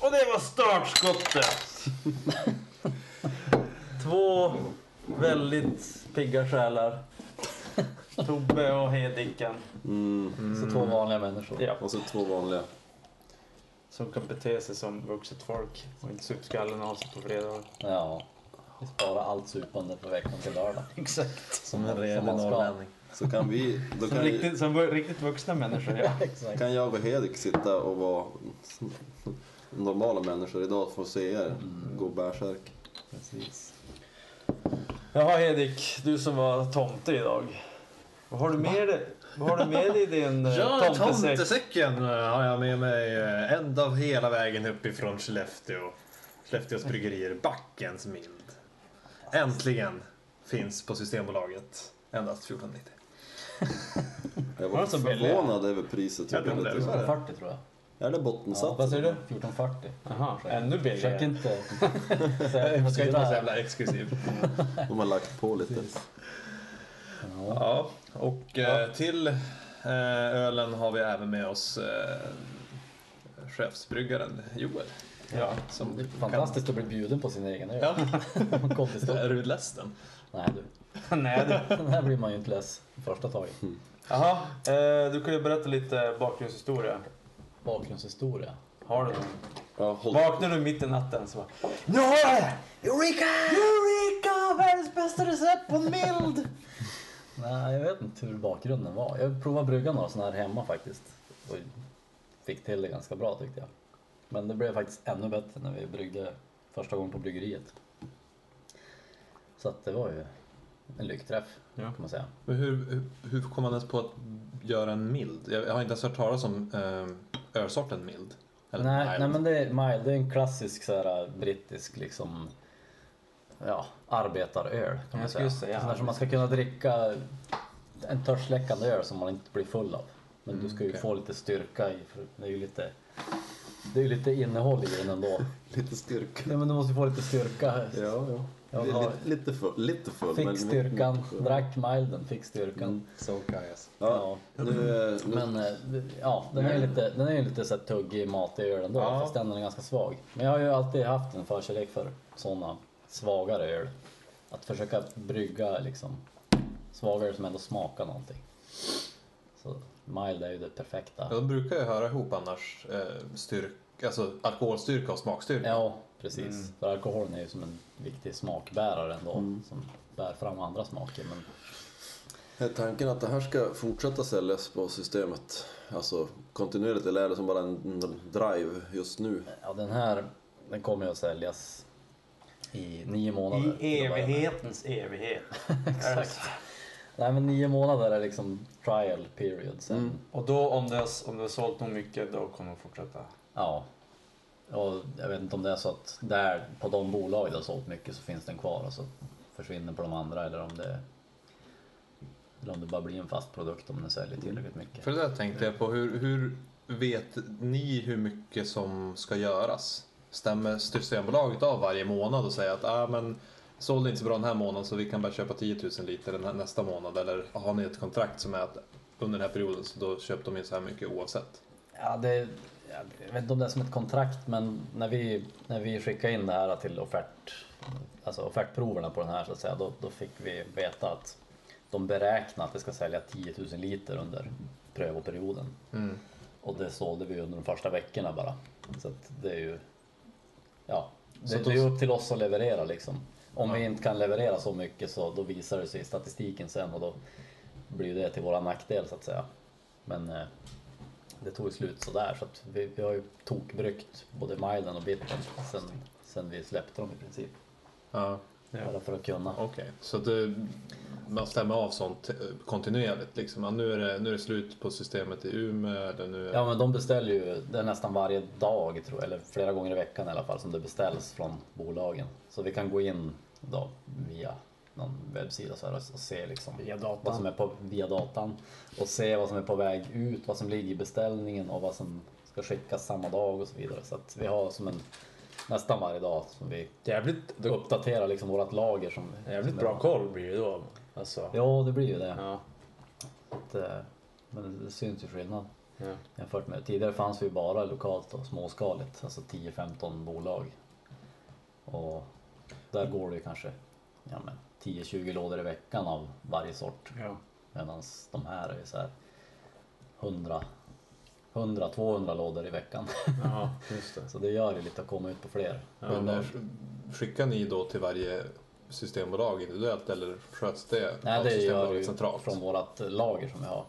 Och det var startskottet. Två väldigt pigga själar. Tobbe och Hedicken. Så två vanliga människor. Ja, Och så två vanliga. som kan bete sig som vuxet folk och inte supa skallen av sig på fredagar. Ja. Vi sparar allt supande på veckan till lördag. Exakt. Som en ska. norrlänning. Så kan vi, då Som kan, riktigt, som vu- riktigt vuxna människor, ja. Exakt. kan jag och Hedik sitta och vara normala människor idag och få se er gå bärsärk. Precis. Jaha Hedik, du som var tomte idag. Vad har du med dig, vad har du med dig i din eh, Ja, tomtesäck? tomtesäcken eh, har jag med mig eh, ända hela vägen uppifrån Skellefteå. Skellefteås bryggerier, Backens Mild. Äntligen finns på Systembolaget. Endast 14,90. Jag Var var de så billiga? förvånad över priset. Jag tror det. 1440 tror jag. Är det Ja, bottensats? vad säger du? 1440. Jaha, ännu Försök billigare. inte... Jag ska inte vara så jävla exklusiv. De har lagt på lite. Ja. Ja, och eh, till eh, ölen har vi även med oss eh, chefsbryggaren Joel. Ja. Som Det är fantastiskt att bli bjuden på sin egen öl. Ja, är du ledsen? Nej du, Nej du. den här blir man ju inte less första taget. Jaha, eh, du kan ju berätta lite bakgrundshistoria. Bakgrundshistoria. Har du någon? Ja, håll. Vaknar du mitt i natten så bara Nu har jag det! Eureka! Eureka! Världens bästa recept på mild! Nej, jag vet inte hur bakgrunden var. Jag provade brygga några sådana här hemma faktiskt. Och fick till det ganska bra tyckte jag. Men det blev faktiskt ännu bättre när vi bryggde första gången på bryggeriet. Så att det var ju en lyckträff Ja. kan man säga. Men hur, hur, kom man ens på att göra en mild? Jag, har inte ens hört talas om eh, ölsorten mild. Eller Nej, mild. nej men det är, mild, det är en klassisk så här, brittisk liksom ja, arbetaröl kan man säga. säga Sån som man ska kunna dricka en törstsläckande öl som man inte blir full av. Men du ska ju okej. få lite styrka i, för det är ju lite det är ju lite innehåll i den ändå. Lite styrka. Nej men du måste få lite styrka. Ja, ja. Jag Lite, har- lite full. Lite full Fick men- styrkan, drack milden, fick styrkan. So guys. Ja, nu, nu, Men eh, det- ja, den är ju lite, den är ju lite så här tuggig, matig öl ändå, Ja. fast den är ganska svag. Men jag har ju alltid haft en förkärlek för sådana svagare öl. Att försöka brygga liksom svagare som ändå smakar någonting. Så mild är ju det perfekta. Ja, de brukar ju höra ihop annars eh, styrk, alltså alkoholstyrka och smakstyrka. Ja, precis. För alkoholen är ju som en viktig smakbärare ändå, som bär fram andra smaker. Men är tanken att det här ska fortsätta säljas på systemet? Alltså kontinuerligt eller är det som bara en drive just nu? ja, den här, den kommer ju att säljas i nio månader. I evighetens evighet. Exakt. Nej men nio månader är liksom trial period sen. Och då om du har, om du har sålt nog mycket då kommer de fortsätta. Ja. Och jag vet inte om det är så att där på de bolag det har sålt mycket så finns den kvar och så försvinner på de andra eller om det eller om det bara blir en fast produkt om den säljer tillräckligt mycket. För det där tänkte jag på. Hur, hur vet ni hur mycket som ska göras? Stämmer Systembolaget av varje månad och säger att ah, men sålde inte så bra den här månaden så vi kan bara köpa 10 000 liter den här nästa månad? Eller har ni ett kontrakt som är att under den här perioden så då köpte de in så här mycket oavsett? Ja, det, jag vet inte om det är som ett kontrakt men när vi, när vi skickade in det här till offert, alltså offertproverna på den här så att säga, då, då fick vi veta att de beräknar att det ska sälja 10 000 liter under prövoperioden. Mm. Och det sålde vi under de första veckorna bara. Så att det är ju, ja, det, Så då- det är upp till oss att leverera liksom. Om vi inte kan leverera så mycket så då visar det sig i statistiken sen och då blir det till våra nackdel så att säga. Men eh, det tog slut sådär så att vi, vi har ju tokbryggt både milden och bittern sen, sen vi släppte dem i princip. Ja, Bara för att kunna. okej. Så det, man stämmer av sånt eh, kontinuerligt liksom? Ja, nu, är det, nu är det slut på systemet i Umeå eller nu är... Ja men de beställer ju, det är nästan varje dag tror jag, eller flera gånger i veckan i alla fall som det beställs från bolagen. Så vi kan gå in då via någon webbsida så här och se liksom Via datan. vad som är på, via datan och se vad som är på väg ut, vad som ligger i beställningen och vad som ska skickas samma dag och så vidare. Så att vi har som en nästan varje dag. Så vi Jävligt, uppdaterar liksom vårt lager. Som, jävligt som bra koll blir det då. Alltså. Ja, det blir ju det. Ja. Att, eh, men det syns ju skillnad Ja. jämfört med tidigare fanns vi ju bara lokalt och småskaligt, alltså 10-15 bolag. Och där går det ju kanske ja, men 10-20 lådor i veckan av varje sort. Ja. Medan de här är ju så här 100 100-200 lådor i veckan. ja, just det. Så det gör det lite att komma ut på fler. Men eh, skickar ni då till varje systembolag individuellt eller sköts det Nej, av det gör Systembolaget ju centralt? från vårt lager som vi har.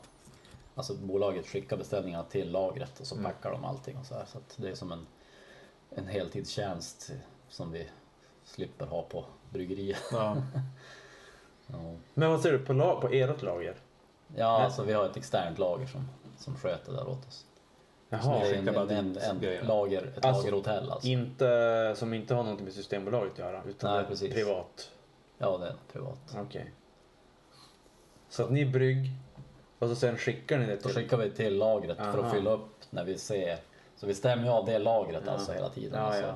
Alltså bolaget skickar beställningarna till lagret och så Mm. packar de allting och så här. Så att det är som en, en heltidstjänst som vi slipper ha på bryggeriet. Ja. Ja, Men vad säger du på, lag, på ert lager? ja Men- alltså vi har ett externt lager som, som sköter där åt oss. Så Jaha. det är en, en, en, en lager, ett Alltså, lagerhotell alltså. Inte, som inte har någonting med Systembolaget att göra, utan Nej, det är precis. privat. Ja, det är privat. Okej. Så att ni brygg och så sen skickar ni det Då till... skickar vi till lagret för Aha. att fylla upp när vi ser. Så vi stämmer ju av det lagret Ja. alltså hela tiden. Ja, alltså, ja.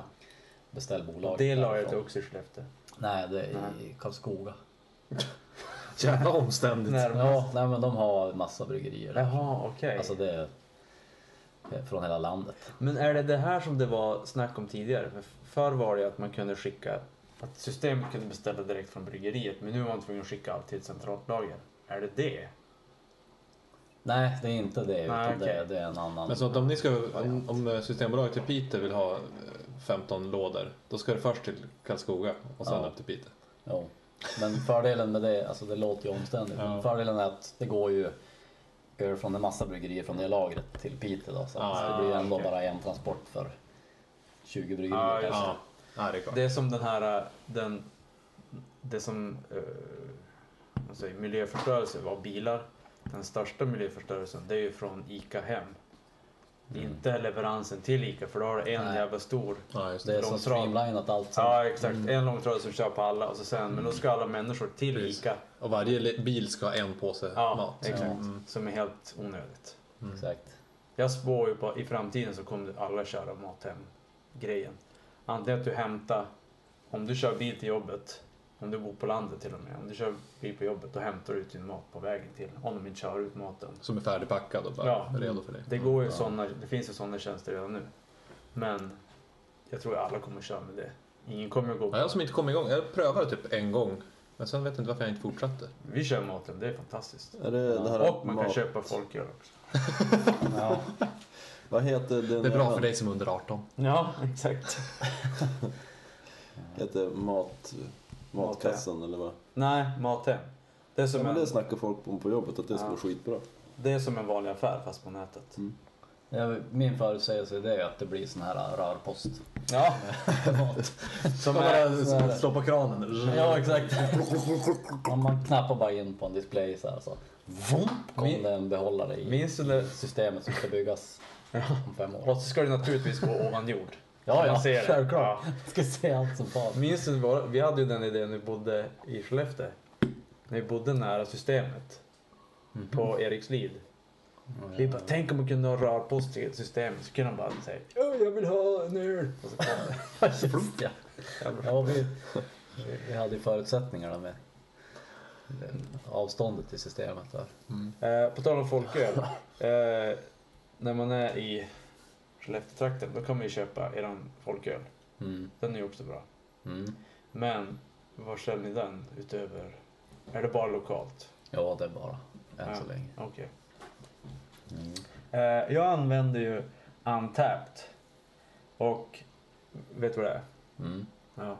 Beställ bolaget Det därifrån. är också i Skellefteå. Nej, det är i. Karlskoga. Jävla omständigt. Ja, nej men de har massa bryggerier. Jaha, okej. Alltså det är från hela landet. Men är det det här som det var snack om tidigare? För förr var det att man kunde skicka, att systemet kunde beställa direkt från bryggeriet, men nu är man tvungen att skicka allt till ett centralt lager. Är det det? Nej, det är inte det. Utan Nej, okej. det, det är en annan. Men så att om ni ska, om, om Systembolaget i Piteå vill ha eh, 15 lådor, då ska det först till Karlskoga och sen Ja. upp till Piteå. Jo. Men fördelen med det, alltså det låter ju omständigt, Ja. men fördelen är att det går ju över från en massa bryggerier från det lagret till Piteå då. Så att Ja, det blir ja, ändå okej. bara en transport för 20 bryggerier Ja, just kanske. Ja, ja det är klart. Det är som den här, den, det som uh, vad säger, miljöförstörelse var bilar. Den största miljöförstörelsen det är ju från ICA hem. Är inte leveransen till ICA för då har du en Nej. jävla stor. Ja, just Det det. är så streamlinat allt. som- Ja exakt, en långtradare som kör på alla och så sen, men då ska alla människor till Precis. ICA. Och varje bil ska ha en påse Ja, mat. exakt. Mm. Som är helt onödigt. Exakt. Jag spår ju på i framtiden så kommer alla köra mat hem grejen. Antingen att du hämtar, om du kör bil till jobbet, om du bor på landet till och med, om du kör bil på jobbet då hämtar du ut din mat på vägen till, om de inte kör ut maten. Som är färdigpackad och bara Ja. redo för dig. Det går ju Ja. såna, det finns ju sådana tjänster redan nu. Men jag tror alla kommer köra med det. Ingen kommer att gå Ja, jag som inte kom igång, jag prövade typ en gång. Men sen vet jag inte varför jag inte fortsatte. Vi kör maten, det är fantastiskt. Är det det här Och man kan mat- köpa folköl också. Ja. Vad heter den? Det är bra här- för dig som är under 18. Ja, exakt. Heter mat... Matkassan eller vad? Nej, Mathem. Det är Ja, som, men en, det snackar folk om på jobbet att det ska Ja. vara skitbra. det är som en vanlig affär fast på nätet. Ja, min förutsägelse är det att det blir sån här rörpost. Ja, Mat. som är, slå på kranen. Ja, exakt. Man knappar bara in på en display så här så vump, kom Min- det en behållare i minns du när systemet som ska byggas om fem år. Och så ska det naturligtvis gå ovan jord. Ja, ja, Man ser det. självklart. Ja. Ska se allt som fan. Minns du, vi hade ju den idén när vi bodde i Skellefteå. När vi bodde nära systemet på Erikslid. Vi bara, tänk om man kunde ha rörpost till systemet så kunde man bara säga "Ja, jag vill ha en öl. Och så kom det. Ja. ja vi, vi- hade ju förutsättningarna med avståndet till systemet där. Eh, på tal om folköl. Eh, när man är i Skellefteå-trakten då kan man ju köpa eran folköl. Mm. Den är ju också bra. Mm. Men var säljer ni den utöver? Är det bara lokalt? Ja, det är bara än Ja. så länge. Okej. Mm. Eh, jag använder ju Untapped. Och vet du vad det är? Mm. Ja.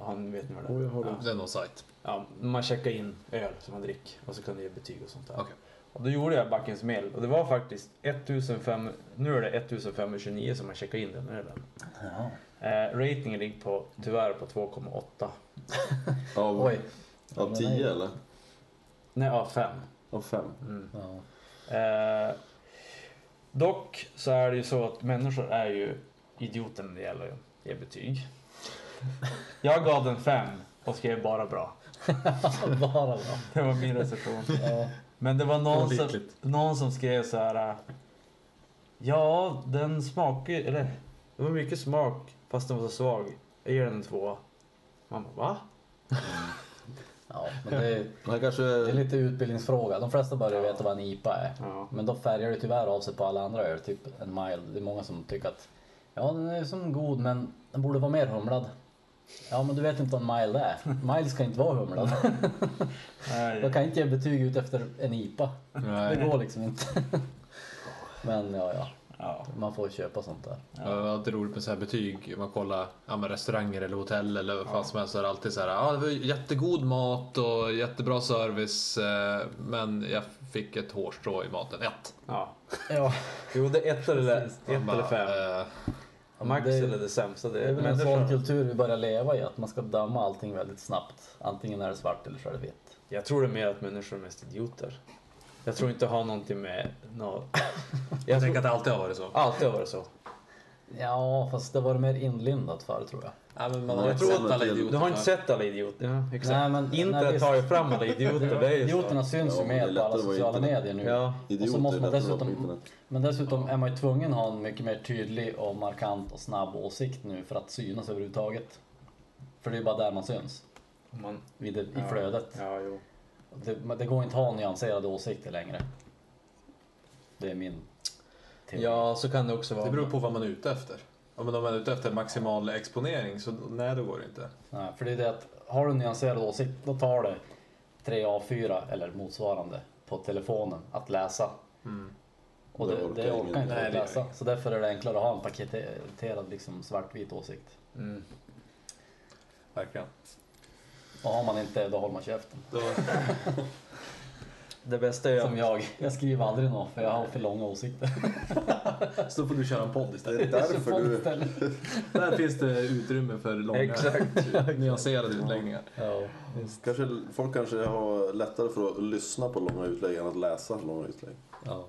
Ja, nu vet ni vad det är. Oh, jag har ja. Det är någon sajt. Ja, man checkar in öl som man dricker och så kan du ge betyg och sånt där. Okej. Och då gjorde jag backens mel och det var faktiskt 1500, nu är det 1529 som man checkar in den ölen. Ja. Eh, ratingen ligger på, tyvärr på 2,8. Av, Oj. av tio eller? Nej, ja 5. Av fem? Mm. Ja. Eh, dock så är det ju så att människor är ju idioter när det gäller att ge betyg. Jag gav den 5 och skrev bara bra. bara bra. Det var min recension. Ja. Men det var någon som, någon som skrev så här. äh, Ja, den smakar eller det var mycket smak Fast den var så svag. Jag ger den en tvåa. Man bara va? Ja, men det är, Han kanske... det är lite utbildningsfråga. De flesta börjar veta vad en IPA är. Ja. Men då färgar det tyvärr av sig på alla andra öl, typ en mild. Det är många som tycker att ja, den är som god men den borde vara mer humlad. Ja, men du vet inte vad en mild är. Mild ska inte vara humlad. Jag kan inte ge betyg ut efter en IPA. Det Nej. går liksom inte. Men ja, ja. Ja. Man får köpa sånt där. Ja. Det var alltid roligt med så här betyg. Man kollar ja, men restauranger eller hotell eller vad fan som helst. Så är det alltid så här. Ja, det var jättegod mat och jättebra service. eh, Men jag fick ett hårstrå i maten. Ett. ja. Ja, Jo, det är ett eller, ett bara, eller fem. eh, Max det- eller det sämsta. Det det är väl en sån kultur vi börjar leva i, att man ska döma allting väldigt snabbt. Antingen är det svart eller så är det vitt. Jag tror det är mer att människor är mest idioter. Jag tror inte det har någonting med nå jag Jag tänker tror att det alltid har varit så. alltid har varit så. Ja, fast det var mer inlindat förr tror jag. Ja, men man har inte inte sett alla idioter. Du har inte sett alla idioter? Ja, exakt. Nej, men- tar ju fram alla idioter. Det är ju Idioterna så. syns ju mer på alla sociala internet. medier nu. Ja. Idioter och så måste man dessutom, internet. men dessutom är man ju tvungen att ha en mycket mer tydlig och markant och snabb åsikt nu för att synas överhuvudtaget. För det är bara där man syns, Man, i, det, i flödet. ja, jo. Det, men det går inte att ha nyanserade åsikter längre. Det är min teori. Ja, så kan det också vara. Det beror på vad man är ute efter. Om man är ute efter maximal exponering så nej, då går det inte. Nej, för det är det att har du en nyanserad åsikt, då tar det 3 A4 eller motsvarande på telefonen att läsa. Mm. Och Det det, orkar det orkar inte Nej, att läsa. Så därför är det enklare att ha en paketerad liksom svartvit åsikt. Mm. Verkligen. Och har man inte, då håller man käften. Då, Det bästa är Som jag. Jag skriver aldrig något för jag har för långa åsikter. så får du köra en podd Det istället. är därför du... Istället. Där finns det utrymme för långa, Exakt. nyanserade utläggningar. Ja. Kanske, folk kanske har lättare för att lyssna på långa utlägg än att läsa långa utlägg. ja,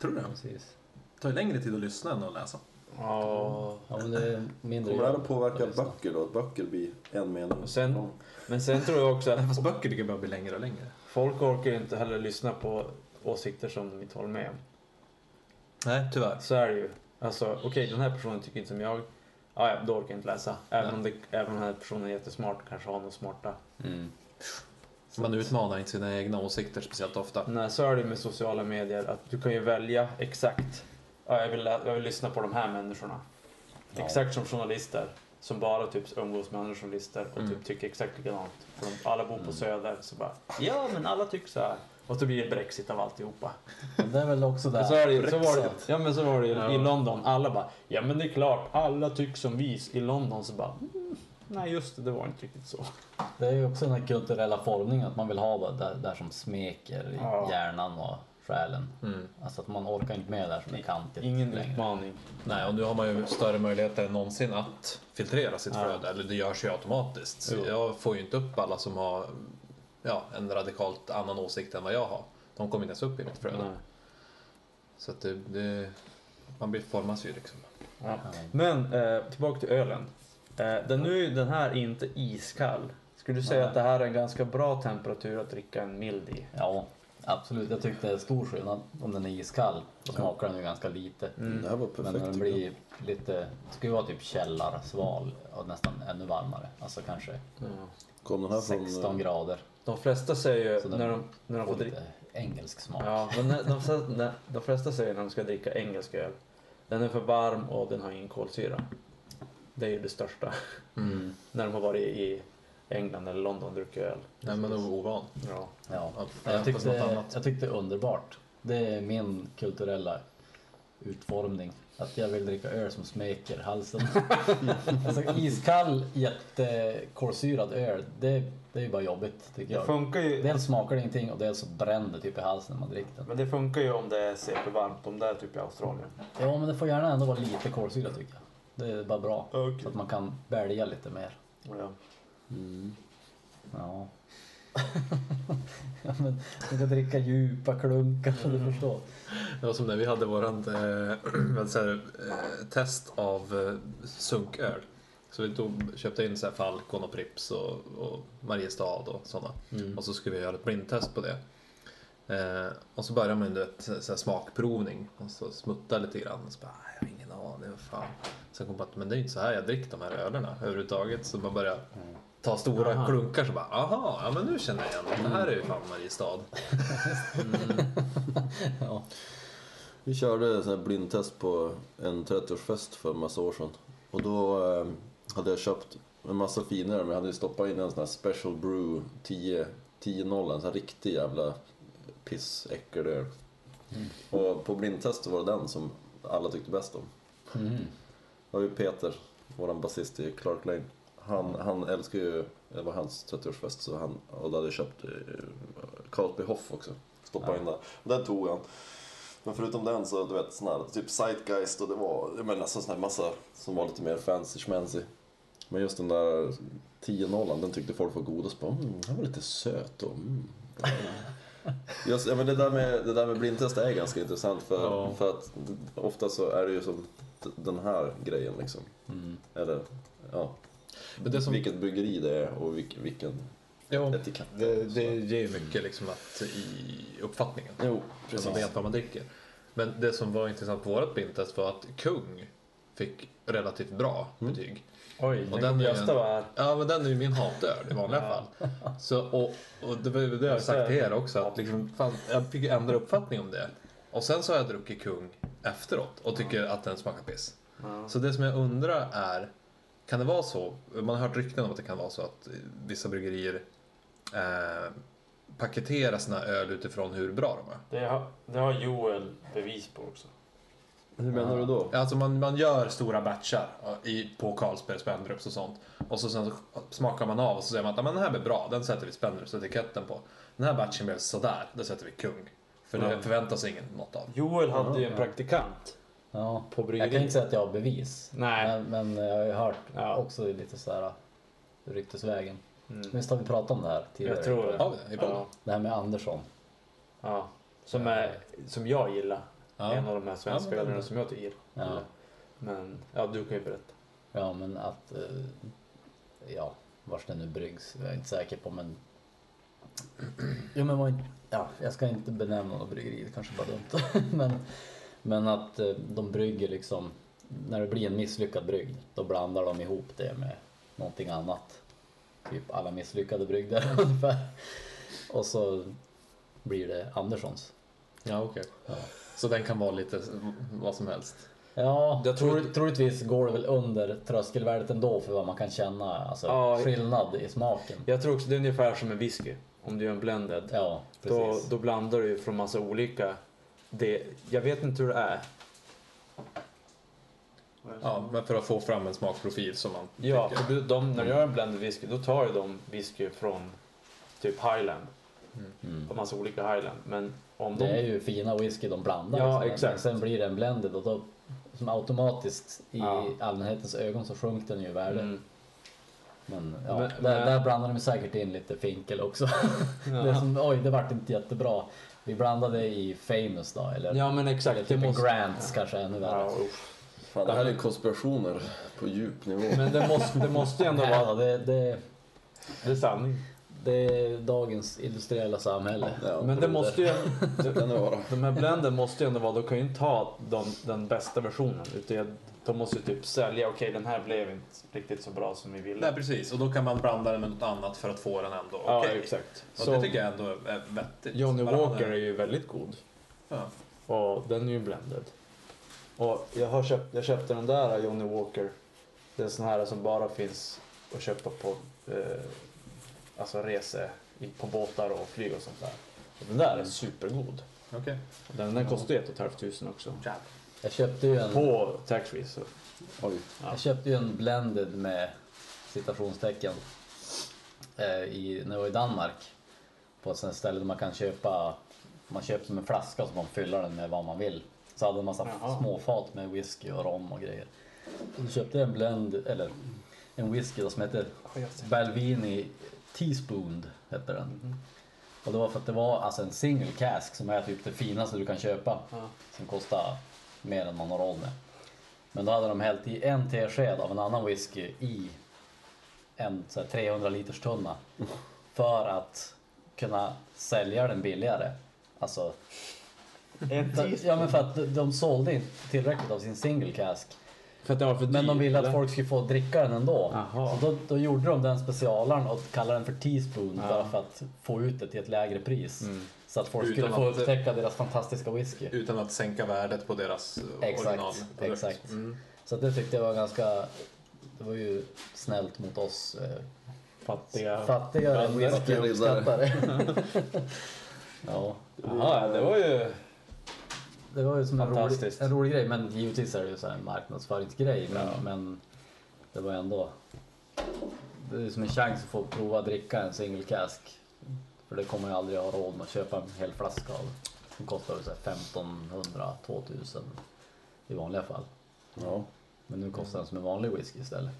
Tror du det? precis. Det tar ju längre tid att lyssna än att läsa. Ja. Men det är mindre Kommer det här att påverka lyssna. böcker då? Att böcker blir en mening? Och sen- lång? Men sen tror jag också att Fast böcker tycker jag bara blir längre och längre. Folk orkar ju inte heller lyssna på åsikter som de inte håller med om. Nej, tyvärr. Så är det ju. Alltså, okej, den här personen tycker inte som jag. Ja, ja, då orkar jag inte läsa. Även Nej. om, det, även om den här personen är jättesmart, kanske har något smarta. Mm. Man utmanar inte sina egna åsikter speciellt ofta. Nej, så är det med sociala medier. Att du kan ju välja exakt. Ja, jag, vill, jag vill lyssna på de här människorna. Ja. Exakt som journalister. Som bara typ umgås med andra journalister och Mm. typ tycker exakt likadant. För de, alla bor på Mm. Söder. Så bara, ja men alla tycker så här. Och så blir det Brexit av alltihopa. Men det är väl också där. Så, är det, så var det, ja men så var det Ja. i London. Alla bara, ja men det är klart, alla tycker som vi. I London så bara, mm, nej just det, det var inte riktigt så. Det är ju också den här kulturella formningen att man vill ha det där, där som smeker i Ja. hjärnan och själen. Mm. Alltså att man orkar inte med där som är kantigt Ingen längre. utmaning. Nej, och nu har man ju större möjligheter än någonsin att filtrera sitt Ja. flöde. Eller det görs ju automatiskt. Så Jo. jag får ju inte upp alla som har ja, en radikalt annan åsikt än vad jag har. De kommer inte ens upp i mitt flöde. Nej. Så att det, det, man blir formas ju liksom. Ja. Ja. Men eh, tillbaka till ölen. Eh, den, nu är den här inte iskall. Skulle du säga Nej. att det här är en ganska bra temperatur att dricka en mild i? Ja, absolut. Jag tyckte det är stor skillnad. Om den är iskall så smakar den ju ganska lite. Mm. Det här var Men perfekt när den blir lite, det ska ju vara typ källarsval och nästan ännu varmare. Alltså kanske. Kom den här 16 från... eh, grader. De flesta säger Så ju den när de, när de får dricka... lite engelsk smak. Ja, men när- de, flesta- när- de flesta säger när de ska dricka engelsk öl. Den är för varm och den har ingen kolsyra. Det är ju det största. Mm. När de har varit i England eller London druckit öl. Nej, men då är ovan. Ja. Ja. Att Jag tyckte, annat. jag tyckte det är underbart. Det är min kulturella utformning. Att jag vill dricka öl som smeker halsen. alltså iskall jättekolsyrad öl, det, det är ju bara jobbigt tycker Det jag. funkar ju... Dels smakar det ingenting och dels så bränner det typ i halsen när man dricker den. Men det funkar ju om det är CP-varmt. Om det är typ i Australien. Ja men det får gärna ändå vara lite kolsyra tycker jag. Det är bara bra. Okej. Så att man kan välja lite mer. Ja. Mm. Ja. ja men man kan dricka djupa klunkar så du förstår. Det var som när vi hade våran du, eh, test av eh, sunköl. Så vi tog, köpte in så här Falcon och Prips och, och Mariestad och sådana. Mm. Och så skulle vi göra ett blindtest på det. Eh, och så börjar man ju ett så här smakprovning och så smutta lite grann och så bara, "Nej, jag har ingen aning, vad fan. Sen kom man på att men det är inte så här jag dricker de här ölerna överhuvudtaget. Så man börjar ta stora Aha. klunkar så bara, aha, ja men nu känner jag igen det. Det här är ju fan Mariestad. Ja. Vi körde så här blindtest på en 30-årsfest för en massa år sedan. Och då eh, hade jag köpt en massa finare men jag hade ju stoppat in en sån här Special Brew 10 10-0, en sån här riktig jävla pissäckelöl. Och på blindtest var det den som alla tyckte bäst om. Mm. Det var ju Peter, våran basist i Clark Lane. Han, han älskar ju, det var hans 30-årsfest så han, och då hade jag köpt eh, Carlsby Hoff också. Stoppade Ja. in där. Den tog han. Men förutom den så, du vet, sån här typ Zeitgeist och det var, jag menar alltså sån här massa som var lite mer fancy schmancy. Men just den där 10-0 den tyckte folk var godast på. Mm, den var lite söt och mm. Just, ja, men det där med, det där med blindtest är ganska intressant för, Ja. för att ofta så är det ju som den här grejen liksom. Mm. Eller ja, Men det som, vilket bryggeri det är och vilken, vilken ja, etikett det, det ger ju mycket liksom att, i uppfattningen. Jo, Så man vet vad man dricker. Men det som var intressant på vårt blindtest var att Kung fick relativt bra Mm. betyg. Oj, Och den är Gösta var. Ja, men den är ju min hatöl i vanliga fall. Så, och, och det var ju det jag sagt till er också, att liksom, fan, jag fick ändra uppfattning om det. Och sen så har jag druckit Kung efteråt och tycker att den smakar piss. Så det som jag undrar är, kan det vara så, man har hört rykten om att det kan vara så att vissa bryggerier eh, paketerar sina öl utifrån hur bra de är. Det, har, det har Joel bevis på också. Hur menar du då? Alltså man, man gör stora batchar i, på Carlsberg, Spendrups och sånt. Och så sen så smakar man av och så säger man att "Ja, men den här blir bra, den sätter vi Spendrups etiketten på. Den här batchen blev sådär, det sätter vi Kung. För det Ja. förväntas ingen något av. Joel hade ju en praktikant Ja. på Jag bryggeriet. kan inte säga att jag har bevis. Nej. Men, men jag har ju hört Ja. också lite så här ryktesvägen. Mm. Visst har vi pratat om det här tidigare? Jag tror det. Har vi det? Ja. Det här med Andersson. ja. Som, är, som jag gillar. Ja. En av de här svenska Ja, men- som jag tycker Ja. gillar. Men ja, du kan ju berätta. Ja, men att... eh, Ja, vars det nu bryggs. Jag är inte säker på, men... Jo, men var inte... Ja, jag ska inte benämna något bryggeri, det kanske bara är dumt. men, men att eh, de brygger liksom... När det blir en misslyckad brygd, då blandar de ihop det med någonting annat. Typ alla misslyckade brygder ungefär. Och så blir det Anderssons. Ja, okej. Ja. Så den kan vara lite vad som helst. Ja, Jag tror- tror, troligtvis går det väl under tröskelvärdet ändå för vad man kan känna, alltså Ja. skillnad i smaken. Jag tror också det är ungefär som en whisky. Om du gör en blended. Ja, Då, precis. då blandar du ju från massa olika. Det, jag vet inte hur det är. Ja, men för att få fram en smakprofil som man Ja, tycker. för du, de, när du gör en blended whisky då tar ju de whisky från typ Highland. Mm. På massa olika Highland. Men om Det är de... ju fina whisky de blandar. Ja, liksom. Men exakt. sen blir det en blended och då som automatiskt i Ja. allmänhetens ögon så sjunker den ju i värde. Mm. Men, ja, Men- där, men- där blandar de säkert in lite finkel också. det är som, oj, det vart inte jättebra. Vi blandade i Famous då, eller, Ja men eller exakt. typ Det en måste... Grants kanske ännu värre. Ja. Fan, det här är konspirationer på djup nivå. Men det måste, det måste ju ändå vara... det, det, Det är sanning. det är dagens industriella samhälle. Ja, Men det måste ju... det kan det vara. De här blenden måste ju ändå vara, de kan ju inte ha de, den bästa versionen. Utan de måste ju typ sälja, okej den här blev inte riktigt så bra som vi ville. Nej, precis. Och då kan man blanda den med något annat för att få den ändå ja, okej. exakt. Och Så det tycker jag ändå är vettigt. Johnny Walker är- ju väldigt god. Ja. Och den är ju blended. Och jag, har köpt, jag köpte den där Johnny Walker. Det är sån här som bara finns att köpa på eh, alltså rese på båtar och flyg och sånt där. Och den där är supergod. Okej. Den, den kostar ju ett och ett halvt tusen också. Jag köpte ju en, På taxfree så. Oj. Ja. jag köpte ju en blended med citationstecken eh, i, när jag var i Danmark. På ett sånt ställe där man kan köpa, man köper som en flaska så man fyller den med vad man vill. Så hade en massa Jaha. småfat med whisky och rom och grejer. Och då köpte jag en blend, eller en whisky då som heter Balvini Teaspoon hette den. Mhm. Och det var för att det var alltså en single cask som är typ det finaste du kan köpa. Ja. Som kostar mer än man har råd med. Men då hade de hällt i en tesked av en annan whisky i en så här, 300 liters tunna. För att kunna sälja den billigare. Alltså, ja men för att de- de sålde inte tillräckligt av sin single cask. För att det var för Men de ville att folk skulle få dricka den ändå. Jaha. Så då, då gjorde de den specialaren och kallade den för teaspoon Ja. bara för att få ut det till ett lägre pris. Mm. Så att folk Utan skulle få att- upptäcka deras fantastiska whisky. Utan att sänka värdet på deras eh, Exakt, originalprodukt. exakt. Mm. Så det tyckte jag var ganska, det var ju snällt mot oss eh, Fattiga. fattiga whiskyuppskattare. ja, Jaha, det var ju... det var ju som en rolig, en rolig grej. Men givetvis är det ju så här en marknadsföringsgrej. Men, Ja. men det var ändå, det är som en chans att få prova att dricka en single cask. För det kommer jag aldrig ha råd med att köpa en hel flaska av. Som kostar väl så här 1500, 2000 i vanliga fall. Ja, Men nu kostar den som en vanlig whisky istället.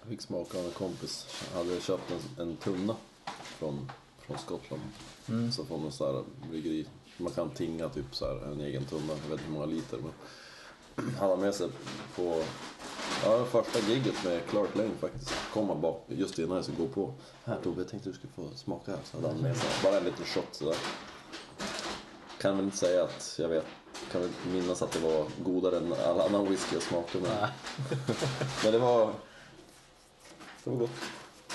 jag fick smaka av en kompis. Han hade köpt en, en tunna från, från Skottland. Mm. Så från en sån här bryggeri. Man kan tinga typ så här en egen tunna. Jag vet inte hur många liter. Men han hade med sig på ja, första gigget med Clark Lane faktiskt. Kom han bak just innan jag skulle gå på. Här Tobbe, jag tänkte du skulle få smaka här. Så hade han med sig bara en liten shot sådär. Kan väl inte säga att jag vet. Kan väl inte minnas att det var godare än all annan whisky jag smakade. Men, men det var... Det var gott.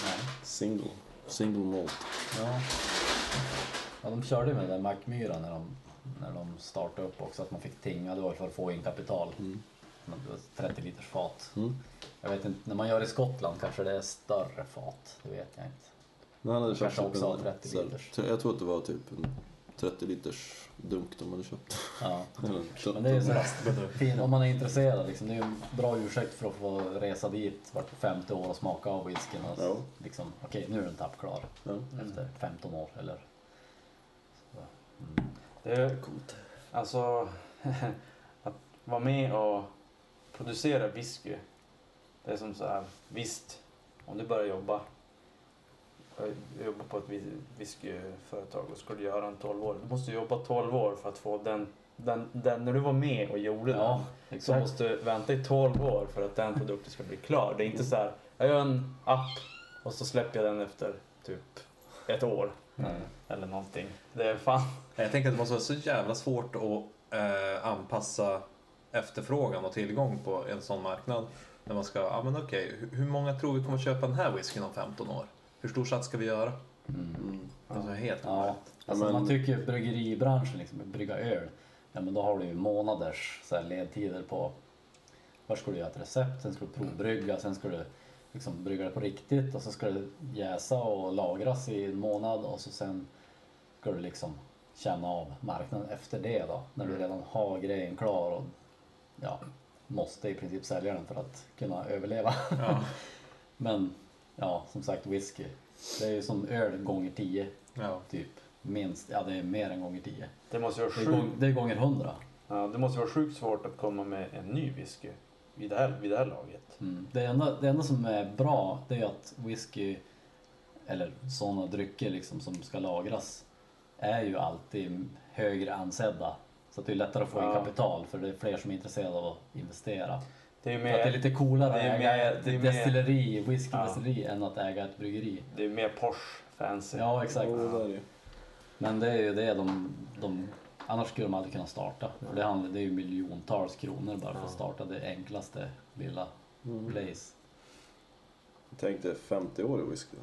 Nej. Single. Single malt. Ja. Ja, de körde ju med den Mackmyra när de, när de startade upp också, att man fick tinga då för att få in kapital. Mm. Men det var 30 liters fat. Mm. Jag vet inte, när man gör i Skottland kanske det är större fat, det vet jag inte. Men han hade köpt Kanske också en- har 30 så här- liters. Jag tror att det var typ en 30 liters dunk de hade köpt. Ja. Men det är ju så fint om man är intresserad liksom. Det är ju en bra ursäkt för att få resa dit vart femte år och smaka av whiskyn. Och Ja. liksom, okej nu är den tappklar Ja. efter 15 år eller. Det är coolt. Alltså, att vara med och producera whisky. Det är som så här, visst, om du börjar jobba. Jag jobbar på ett whis- whiskyföretag och du göra en 12 år. Du måste jobba 12 år för att få den, den, den när du var med och gjorde Ja, den. Så exakt. måste du vänta i 12 år för att den produkten ska bli klar. Det är inte så här, jag gör en app och så släpper jag den efter typ ett år. Mm. Eller någonting. Det är fan Jag tänker att det måste vara så jävla svårt att eh, anpassa efterfrågan och tillgång på en sån marknad. När man ska, ja men okej, hur, hur många tror vi kommer köpa den här whiskyn om 15 år? Hur stor sats ska vi göra? Mm. Alltså helt Ja, omöjligt. alltså men- man tycker bryggeribranschen, liksom, brygga öl, ja men då har du ju månaders så här, ledtider på Först ska du göra ett recept, sen ska du provbrygga, sen ska du liksom brygga det på riktigt och så ska det jäsa och lagras i en månad och så sen ska du liksom känna av marknaden efter det då, när du redan har grejen klar och ja, måste i princip sälja den för att kunna överleva. Ja, Men ja, som sagt whisky, det är ju som öl gånger 10 ja. typ. Minst, ja det är mer än gånger 10. Det måste vara Det är, gång, sjukt, det är gånger 100. ja, det måste vara sjukt svårt att komma med en ny whisky vid det här, vid det här laget. Mm. Det, enda, det enda som är bra det är att whisky eller sådana drycker liksom som ska lagras är ju alltid högre ansedda. Så att det är lättare att få in Ja. kapital för det är fler som är intresserade av att investera. Det är För att det är mer, lite coolare det är att äga mer- ett mer- destilleri, whiskydestilleri än att äga ett bryggeri. det är mer Porsche fancy. Ja exakt. Jo, det är det ju. Men det är ju det de, de annars skulle de aldrig kunna starta. För det, handlar, det är ju miljontals kronor bara för att starta det enklaste lilla Mm. place. Tänk dig 50 år i whisky.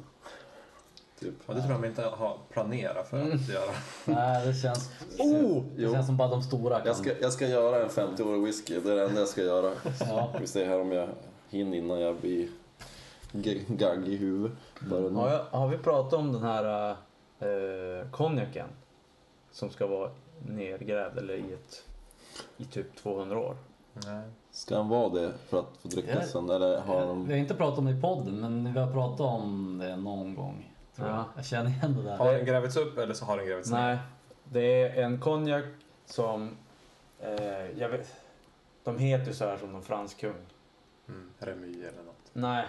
Typ. Och det tror jag de inte har planerat för Mm. att göra. Nej, det känns, Oh, det jo. känns som bara de stora kan. Jag ska, jag ska göra en 50-årig whisky. Det är det enda jag ska göra. Ja. Vi ser här om jag hinner innan jag blir gagg i huvudet. Nu. Har, jag, har vi pratat om den här eh, konjaken? Som ska vara nergrävd eller i ett i typ 200 år. Nej. Ska han vara det för att få dricka sen? Eller har Vi de... har inte pratat om det i podden, men vi har pratat om det någon gång. Tror jag. Ja. jag känner igen det där. Har den grävits upp eller så har den grävits ner? Nej, det är en konjak som... Eh, jag vet, de heter ju så här som någon fransk kung. Mm. Remy eller något. Nej,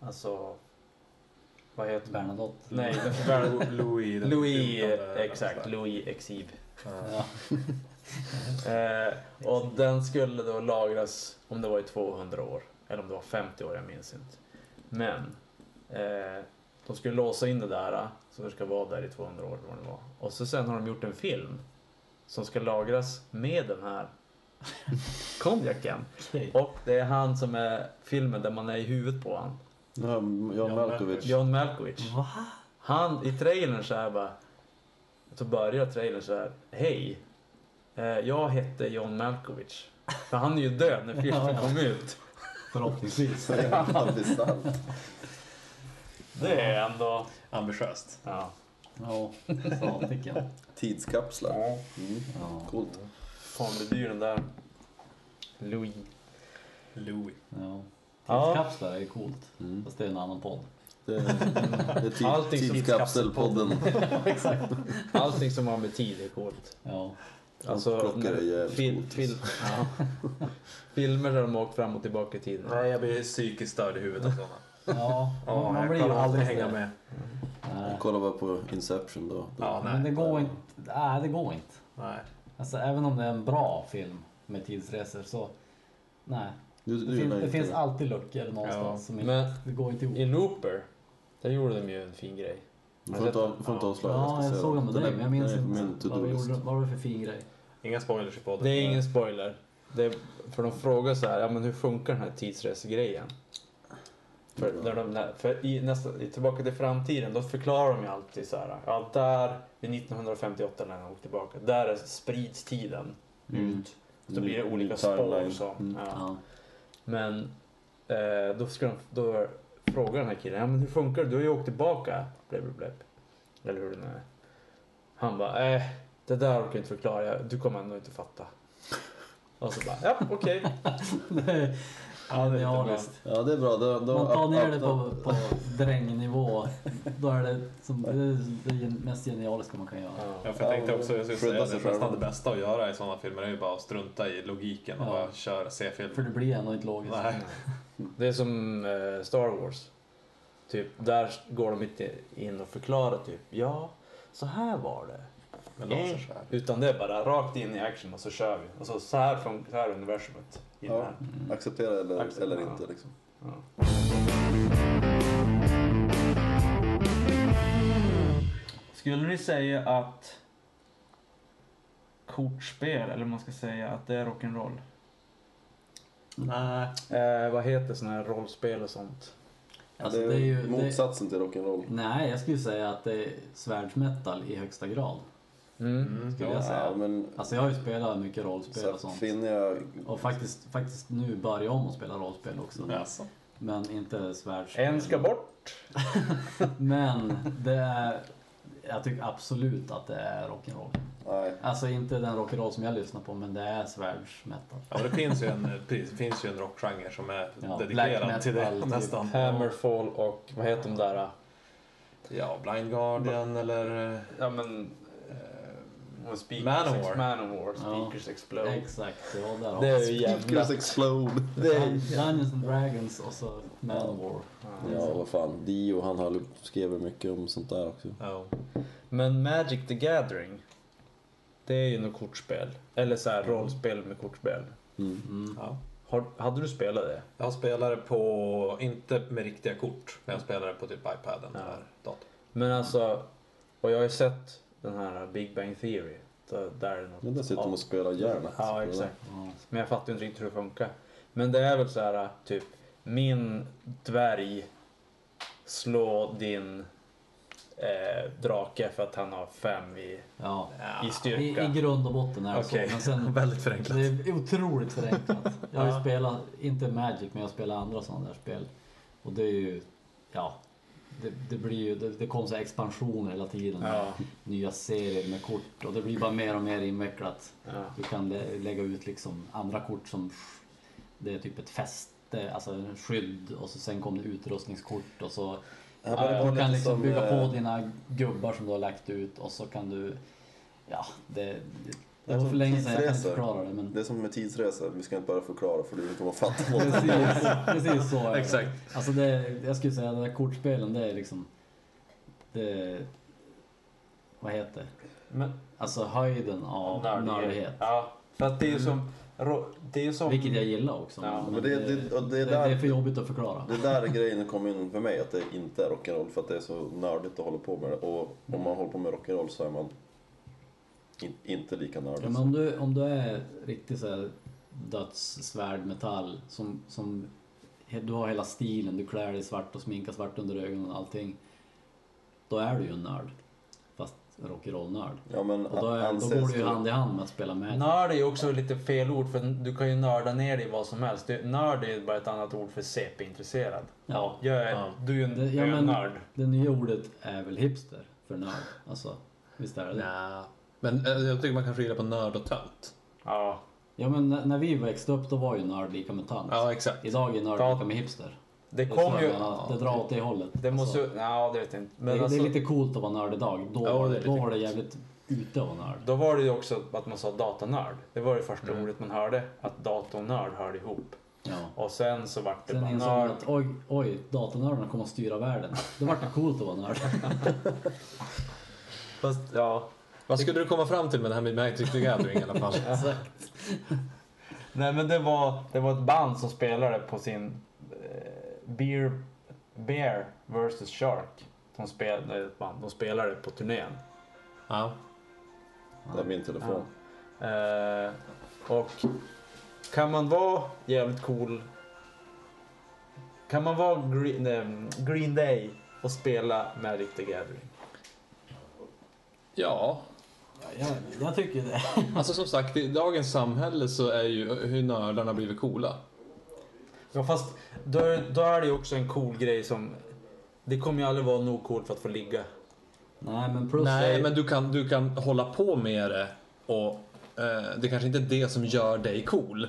alltså... Vad heter? Bernadotte. Nej, Louis. Louis, eh, exakt. Louis Exib. Ja. Eh, och den skulle då lagras om det var i 200 år. Eller om det var 50 år, jag minns inte. Men eh, de skulle låsa in det där så det ska vara där i 200 år vad det var. Och så sen har de gjort en film som ska lagras med den här konjaken. Okej. Och det är han som är filmen där man är i huvudet på han. Ja, Jan Malkovich. John Malkovich. Va? Han i trailern så här bara. Så börjar trailern så här. Hej. Eh, jag hette John Malkovich. För han är ju död när filmen kom ut. Förhoppningsvis. Ja, det är sant. Det är ändå... Ambitiöst. Ja. Ja, så tycker jag. Tidskapslar. Mm. Ja. Coolt. Fan blir dyr den där. Louis. Louis. Ja. Tidskapslar är ju coolt. Mm. Fast det är en annan podd. Det, det är tid, Allting som tidskapselpodden. Exakt. Allting som har med tid är coolt. Ja. Alltså, plockar det jävligt fil, coolt. fil, ja. Filmer där de åker fram och tillbaka i tiden. Nej, jag blir psykiskt störd i huvudet av sådana. Ja, Ja, man jag blir kan ju aldrig oftast hänga det. med. Nej. Kolla bara på Inception då. Ja, nej. Men det går inte. Nej, det går inte. Nej. Alltså även om det är en bra film med tidsresor så nej. Du, Det, du finns, gillar det inte finns alltid luckor någonstans Ja, som inte, men- det går inte ihop. I Looper, där gjorde de ju en fin grej. Du får inte, får inte avslöja. Ja, ska jag såg den med Den dig är- men jag minns den är på min inte vad, vi to-do-list. gjorde, vad var det för fin grej. Inga spoilers i podden. Det är ingen spoiler. Det är, för de frågar så här, ja men hur funkar den här tidsresegrejen? För, när de, för i nästa, i Tillbaka till framtiden, då förklarar de ju alltid så här, ja där vid 1958 när de åker tillbaka, där är sprids tiden Mm. ut. Så blir det Ny- olika ny spår timeline. så. Mm. Ja. Ja. Men eh, då, ska de, då frågar den här killen, ja men hur funkar det? Du har ju åkt tillbaka. Blä, blä, blä. Eller hur det nu är. Han bara, eh, det där orkar jag inte förklara. Du kommer ändå inte fatta. Och så bara, ja okej. Det är genialiskt. Ja, det är bra. Då, då Man tar ner det på, på drängnivå. Då är det som, det, är det mest genialiska man kan göra. Ja. Ja, för jag tänkte också, jag skulle säga det, nästan det bästa att göra i sådana filmer är ju bara att strunta i logiken och Ja. bara köra, se film. För det blir ändå inte logiskt. Nej. Det är som eh, Star Wars. Typ, där går de inte in och förklarar typ, ja, så här var det. Men de så här. Utan det är bara rakt in i action och så kör vi. Och så, så här funkar universumet. Ja, här. acceptera eller, Acceptera, eller ja. inte liksom. Ja. Skulle ni säga att kortspel, eller man ska säga att det är rock'n'roll? Nej. Eh, vad heter såna här rollspel och sånt? Alltså, det är, det är ju, det, motsatsen till rock'n'roll. nej, jag skulle säga att det är svärdsmetal i högsta grad. Mm. Mm, Skulle ja. jag säga. Ja, men Alltså jag har ju spelat mycket så rollspel och att sånt. finner jag... Och faktiskt, faktiskt nu börjar jag om att spela rollspel också. Jaså. Men inte svärdsspel. En ska bort. Men det är, jag tycker absolut att det är rock'n'roll. Nej. Alltså inte den rock'n'roll som jag lyssnar på, men det är svärdsmetal. Ja, men det finns ju en, det finns ju en rockgenre som är Ja, dedikerad till det typ. nästan. Hammerfall och vad heter de där? Ja, Blind Guardian eller... eh, Ja men... Uh, speakers, Manowar. Manowar. Ja. Speakers Explode. Exakt, ja där Det har är ju jävla... Speakers explode. Det är... Dun- Dungeons and Dragons och så Manowar. Ja, vad fan. Dio, han höll, skrev mycket om sånt där också. Ja. Men Magic the Gathering. Det är ju något kortspel. Eller så här rollspel med kortspel. Mm. Mm. Ja. Har, hade du spelat det? Jag spelade på, inte med riktiga kort, men jag spelade på typ iPaden Ja. eller datorn. Men alltså, och jag har ju sett den här Big Bang Theory. Där, där är det något Men där sitter de och spelar hjärnet. Ja, exakt. Ja. Men jag fattar inte riktigt hur det funkar. Men det är väl så här typ, min dvärg slår din eh, drake för att han har fem i, Ja. i I, styrka. I grund och botten är det Okej. så. Men sen, Väldigt förenklat. det är otroligt förenklat. Jag har ju spelat, inte Magic, men jag har spelat andra sådana där spel. Och det är ju, ja. Det, det blir ju, det, det kommer så här expansioner hela tiden. Ja, Nya serier med kort och det blir bara mer och mer invecklat. ja. Du kan lä- lägga ut liksom andra kort som det är typ ett fäste, alltså en skydd och så sen kommer det utrustningskort och så Ja, var du kan liksom som, bygga på dina gubbar som du har lagt ut och så kan du, ja det, det, det var som för länge sedan jag kan inte förklara det men Det är som med tidsresor, vi ska inte bara förklara för du kommer fatta vad precis, precis så är det. Exakt. Alltså det, jag skulle säga där kortspelen det är liksom, det, vad heter det? Men, Alltså höjden av nördighet. Ja, För att det är ju som... ro- Det är som... Vilket jag gillar också. Ja, Men det, det, och det, är det, det är där, för jobbigt att förklara. det är där grejen kom in för mig, att det inte är rock'n'roll för att det är så nördigt att hålla på med det. Och om man håller på med rock'n'roll så är man in, inte lika nördig. Ja, men om, du, om du är riktigt så här dödssvärdmetall som, som du har hela stilen, du klär dig svart och sminkar svart under ögonen och allting. Då är du ju en nörd. Fast rock'n'roll-nörd. Ja, men Och då, är, då går det ju hand i hand med att spela med. Nörd är ju också lite fel ord för du kan ju nörda ner dig i vad som helst. Nörd är bara ett annat ord för CP-intresserad. Ja. Jag är, Ja. Du är ju en, Det- du ja, men- nörd. Det nya ordet är väl hipster för nörd. Alltså, visst är det det? Men eh, jag tycker man kan skilja på nörd och tönt. Ja. Ja men när- när vi växte upp då var ju nörd lika med tant. Ja, exakt. Idag är nörd Ja. lika med hipster. Det Det, är kom så ju... jag menar, det drar åt det hållet. Det måste Alltså, ju... Ja, det vet jag inte. Men det, alltså, det är lite coolt att vara nörd idag. Då, Ja, var, det det, är då lite var det jävligt ute att vara nörd. Då var det ju också att man sa datanörd. Det var det första Mm. ordet man hörde. Att datornörd hörde ihop. Ja. Och sen så vart det Sen bara insåg man nörd. att oj, oj, datanördarna kommer att styra världen. Då vart det coolt att vara nörd. Fast, ja. Vad skulle du komma fram till med det här med Magic the Gathering i alla fall? Exakt. Nej men det var, det var ett band som spelade på sin eh, Beer, Bear vs Shark. De spelade, ett band, de spelade på turnén. Ja. Det är min telefon. Eh, och kan man vara jävligt cool. Kan man vara Green, eh, Green Day och spela Magic the Gathering? Ja, Ja, jag, jag tycker det. alltså som sagt i dagens samhälle så är ju hur nördarna blivit coola. Ja fast då, är- då är det ju också en cool grej som... Det kommer ju aldrig vara nog coolt för att få ligga. Nej men plus Nej, det, men du kan, du kan hålla på med det och eh, det kanske inte är det som gör dig cool.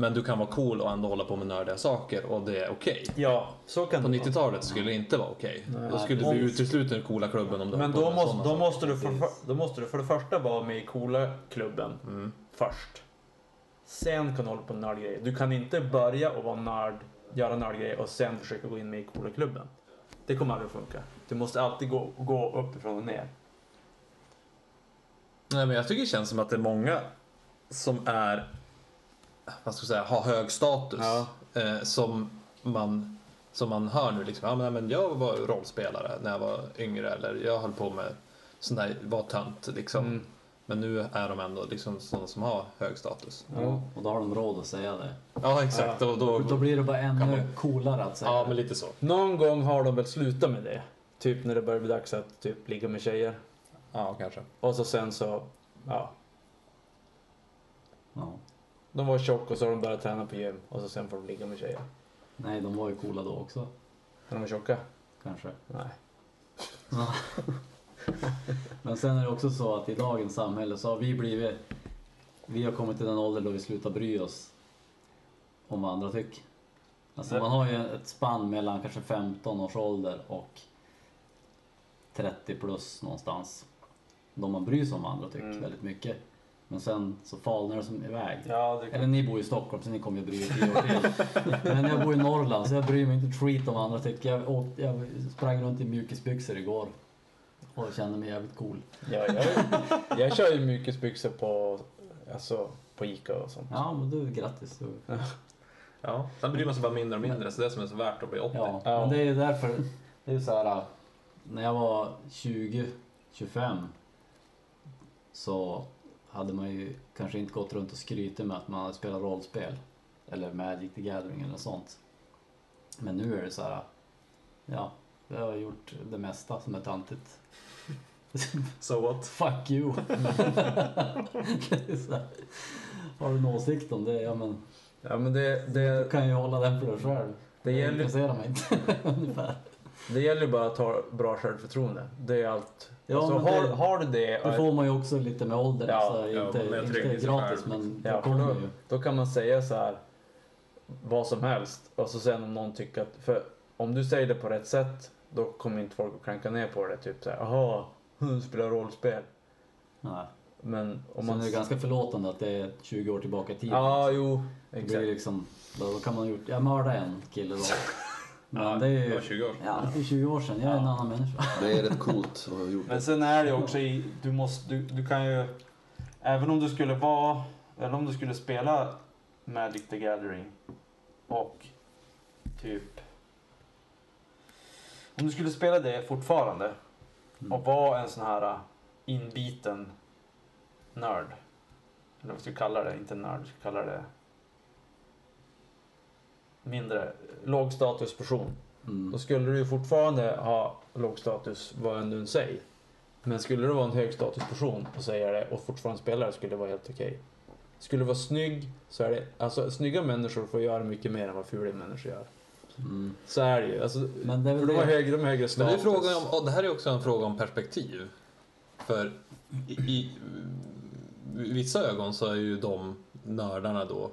Men du kan vara cool och ändå hålla på med nördiga saker och det är okej. Ja, så kan På det vara. 90-talet skulle det inte vara okej. Nej. Då skulle du bli utesluten ur coola klubben om du Men höll på då med måste, sådana då, saker. måste du för, då måste du för det första vara med i coola klubben Mm. först. Sen kan du hålla på med nördgrejer. Du kan inte börja och vara nörd, göra nördgrejer och sen försöka gå in med i coola klubben. Det kommer aldrig funka. Du måste alltid gå, gå uppifrån och ner. Nej, men jag tycker det känns som att det är många som är, vad ska jag säga, har hög status. Ja. Eh, som, man, som man hör nu liksom, ja men, men jag var rollspelare när jag var yngre eller jag höll på med sån där, var tönt liksom. Mm. Men nu är de ändå liksom sådana som har hög status. ja, och då har de råd att säga det. Ja exakt, och då, Då blir det bara ännu man- coolare att säga ja men lite så. Någon gång har de väl slutat med det. Typ när det börjar bli dags att typ ligga med tjejer. Ja kanske. Och så sen så, ja. Ja. De var tjock och så har de börjat träna på gym. Och så sen får de ligga med tjejer. Nej, de var ju coola då också. När de är tjocka? Kanske. Nej. Men sen är det också så att i dagens samhälle så har vi blivit... Vi har kommit till den ålder då vi slutar bry oss om vad andra tycker. Alltså man har ju ett spann mellan kanske 15 års ålder och 30 plus någonstans. Då man bryr sig om vad andra tycker Mm. väldigt mycket. Men sen så falnar det som iväg. Ja, det Eller ni bor i Stockholm så ni kommer ju bry er tio år till. Men jag bor i Norrland så jag bryr mig inte ett skit om vad andra tycker. Jag, åt, jag sprang runt i mjukisbyxor igår och kände mig jävligt cool. Ja, jag, jag kör ju mjukisbyxor på, alltså, på Ica och sånt. Ja men du, grattis. Du. Ja, sen bryr man sig bara mindre och mindre så det är som är så värt att bli 80. Ja, Ja. men det är ju därför. Det är så här. När jag var 20, 25 så hade man ju kanske inte gått runt och skrytit med att man hade spelat rollspel. Eller Magic the Gathering eller sånt. Men nu är det så här. Ja, jag har gjort det mesta som är tantigt. So what? Fuck you! Det. Har du en åsikt om det? Ja men Ja, men det, du det, kan ju hålla den för dig själv. det, gäller, intresserar mig inte. Ungefär. Det gäller ju bara att ha bra självförtroende. Det är allt. Ja, alltså, har, det- har du det, Det får man ju också lite med åldern. Ja, alltså, ja, inte, men inte gratis men Ja, då, ju. då kan man säga så här vad som helst. Och så sen om någon tycker att, för om du säger det på rätt sätt, då kommer inte folk att klanka ner på det. Typ så här, jaha, du spelar rollspel. Nej. Men om Sen man... är det ganska förlåtande att det är 20 år tillbaka i tiden. Ja, jo, det blir exakt. liksom, då, då kan man ha gjort, jag mördade en kille då. Men Ja, det är det var ju, 20 år sedan. ja det är 20 år sedan, jag är en annan människa. Det är rätt coolt att ha gjort Men det. sen är det också i, du måste, du, du kan ju, även om du skulle vara eller om du skulle spela Magic the Gathering och typ... Om du skulle spela det fortfarande Mm. och vara en sån här inbiten nörd. Eller vad ska vi kalla det? Inte nörd, ska vi kalla det mindre lågstatusperson. Mm. Då skulle du ju fortfarande ha låg status vad än du säger. Men skulle du vara en högstatusperson och säga det och fortfarande spela det skulle det vara helt okej. Skulle du vara snygg så är det, alltså snygga människor får göra mycket mer än vad fula människor gör. Mm. Så är det ju. Alltså, Men det är för de har det. högre, de har högre Men status. det, är frågan om, och det här är också en fråga om perspektiv. För i, i vissa ögon så är ju de nördarna då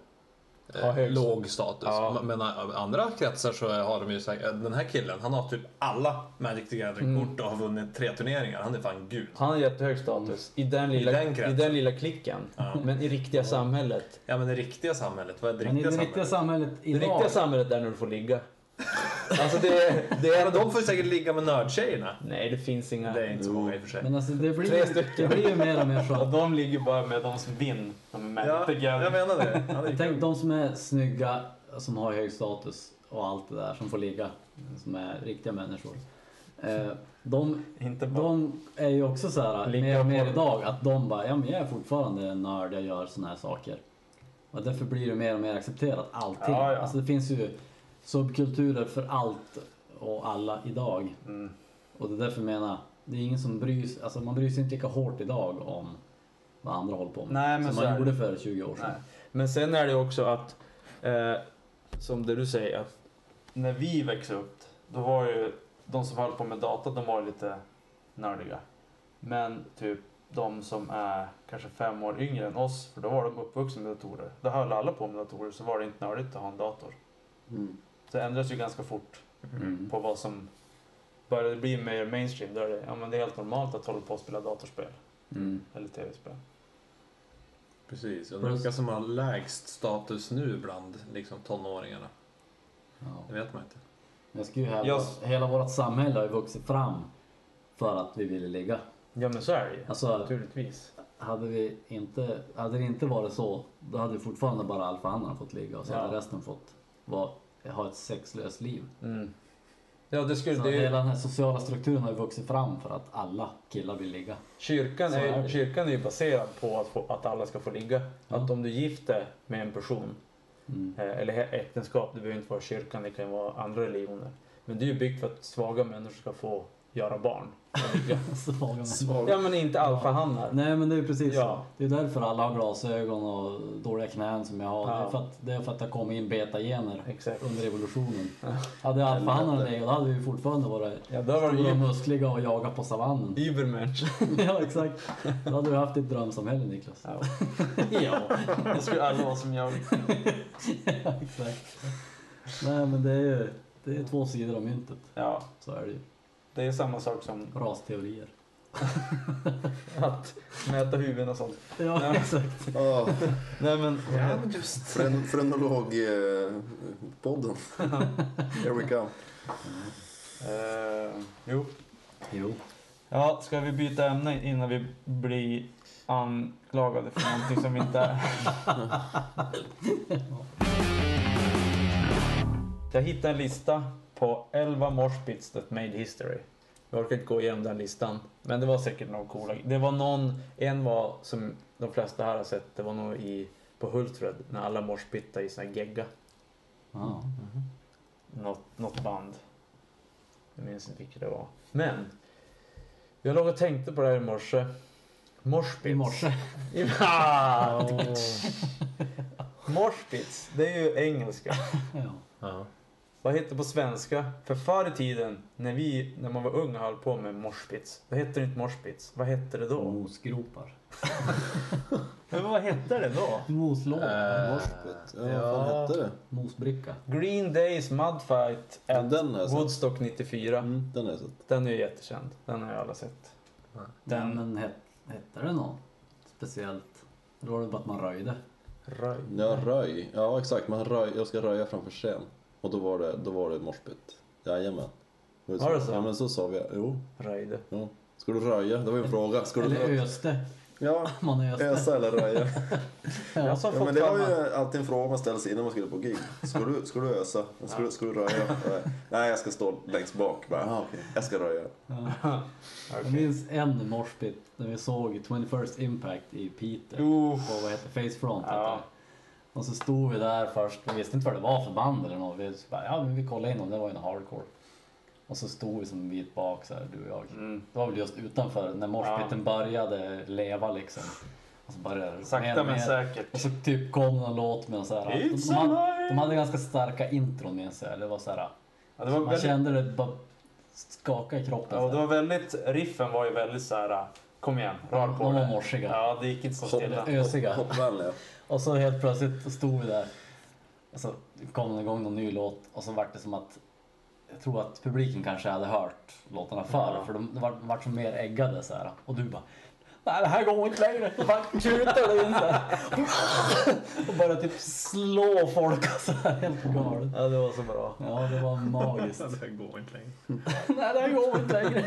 eh, låg status. Ja. Men i andra kretsar så har de ju sagt den här killen han har typ alla Magic the Gathering-kort och har vunnit tre turneringar. Han är fan gud. Han har jättehög status i den lilla, den i den lilla klicken. Ja. Men i riktiga samhället. Ja men det riktiga samhället, vad är det Men i riktiga det riktiga samhället? samhället Det riktiga samhället är när du får ligga. Alltså det, det är... de får säkert ligga med nördtjejerna. Nej, det finns inga... Det är inte så många i och för sig. Men alltså det Tre blir, stycken. det blir ju mer och mer så Och de ligger bara med de som vinner. De är Ja, jag menar det. Ja, det Tänk de som är snygga, som har hög status och allt det där, som får ligga, som är riktiga människor. Eh, de, de är ju också så här, mer och mer idag, att de bara, ja men jag är fortfarande en nörd, jag gör såna här saker. Och därför blir det mer och mer accepterat, allting. Ja, ja. Alltså det finns ju subkulturer för allt och alla idag. Mm. Och det är därför jag menar, det är ingen som bryr sig, alltså man bryr sig inte lika hårt idag om vad andra håller på med. Nej, men som man gjorde för 20 år sedan. Nej. Men sen är det också att, eh, som det du säger, att när vi växte upp, då var ju de som höll på med data, de var lite nördiga. Men typ de som är kanske fem år yngre än oss, för då var de uppvuxna med datorer. Då höll alla på med datorer, så var det inte nördigt att ha en dator. Mm. Så det ändras ju ganska fort Mm. på vad som började bli mer mainstream. Då är det, ja, men det är helt normalt att hålla på och spela datorspel Mm. eller tv-spel. Precis, och vilka som har lägst status nu bland liksom, tonåringarna. Ja. Det vet man inte. Jag skulle ju hävda att hela vårt samhälle har ju vuxit fram för att vi ville ligga. Ja men så är det ju. Alltså, Naturligtvis. hade, vi inte, hade det inte varit så, då hade fortfarande bara alfahanarna fått ligga och så Ja. hade resten fått vara, ha ett sexlöst liv. Mm. Ja, det skulle... Så Det, hela den här sociala strukturen har ju vuxit fram för att alla killar vill ligga. kyrkan, Så är är, kyrkan är ju baserad på att, få, att alla ska få ligga. Ja. Att om du gifter med en person, Mm. eh, eller äktenskap, det behöver inte vara kyrkan, det kan ju vara andra religioner. Men det är ju byggt för att svaga människor ska få göra barn. Svaga ja men inte alfahannar. Nej men det är precis Ja. så. Det är därför alla har glasögon och dåliga knän som jag har. Det, Ja. är för att, det är för att det har kommit in beta-gener under evolutionen. Ja. Hade alfahanarna legat då hade vi fortfarande varit Ja, då var det stora och muskliga och jagat på savannen. Übermensch. ja exakt. Då hade du haft ditt drömsamhälle Niklas. Ja. ja, det skulle alla vara som jag. ja, exakt. Nej men det är ju det är två sidor av myntet. Ja, Så är det ju. Det är samma sak som Rasteorier. att mäta huvuden och sånt. Ja, Ja. exakt. Ja, Nej men, Ja, men just. fren, frenologpodden. Here we come. eh, jo. Jo. Ja, ska vi byta ämne innan vi blir anklagade för någonting som vi inte är? Jag hittade en lista på 11 moshpits that made history. Jag orkar inte gå igenom den listan, men det var säkert någon coola. Det var någon, en var som de flesta här har sett, det var nog i, på Hultsfred när alla moshpittade i här gegga. Ja. Något, något band. Jag minns inte vilket det var. Men, jag låg och tänkte på det här i morse. Moshpits. I morse. Ah! Moshpits, det är ju engelska. Ja. Vad heter det på svenska? För förr i tiden, när, vi, när man var ung och höll på med moshpits, då hette det inte moshpits. Vad hette det då? Mosgropar. Men vad hette det då? Moslåda. Eh, Moshpit. Ja, vad fan hette det? Mosbricka. Green Days Mudfight at den har jag sett. Woodstock 94. Mm, den har jag sett. Den är ju jättekänd. Den har ju alla sett. Den, Den men het, hette det något speciellt? Eller var det bara att man röjde? röj. Ja, röj. Ja, exakt. Man röj, jag ska röja framför scen. Och då var det, då var det moshpit. Jajamän. Var det så? Ja, men så sa vi. Jo. Röjde. Ja. Ska du röja? Det var ju en fråga. Ska du Eller röja? öste. Ja, Man öste. ösa eller röja. Jag sa Ja, men det var ju alltid en fråga man ställde sig innan man skulle på gig. Ska du, ska du ösa? Ska, du, ska du röja? Nej, jag ska stå längst bak. Bara, aha, okej. Jag ska röja. Jag minns en morspit när vi såg 21st Impact i Piteå. Uff. På vad heter Facefront. Ja. Och så stod vi där först, vi visste inte vad det var för band eller något. Vi bara, ja men vi kollade in dem, det var ju en hardcore. Och så stod vi som en bit bak så här, du och jag. Mm. Det var väl just utanför när morspiten började leva liksom. Och så började Sakta mer men mer. säkert. Och så typ kom någon låt med så här. It's De, de, hade, de hade ganska starka intron minns jag. Det var så här. Ja, det var Man väldigt... kände det bara skaka i kroppen. Ja, det var väldigt... Riffen var ju väldigt så här... Kom igen, rör på De var morsiga. Ja, det gick inte så stilla. Ösiga. Och så helt plötsligt stod vi där. Och så kom det igång någon ny låt och så vart det som att jag tror att publiken kanske hade hört låtarna förr Ja. för de de vart, vart som mer äggade så här. Och du bara Nej det här går inte längre. Bara kutade in så här. Och började typ slå folk och så här helt galet. Ja, det var så bra. Ja det var magiskt. Det går inte längre. Nej det här går inte längre.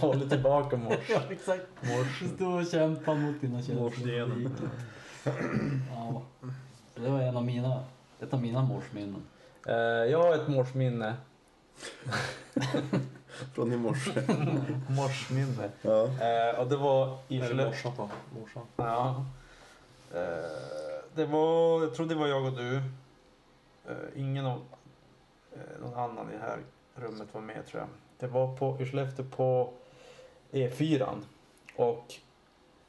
Håller tillbaka mors. Ja exakt. Du stod och kämpade mot dina känslor. Morsgenen. Ja. Det var en av mina, ett av mina morsminnen. Eh, jag har ett morsminne. Från i morse. Morsminne. Ja. Eh, och det var i Skellefteå. morsan på? Morsan. Ja. Eh, det var, jag tror det var jag och du. Eh, ingen av eh, någon annan i det här rummet var med tror jag. Det var på, i Skellefteå på E4. Och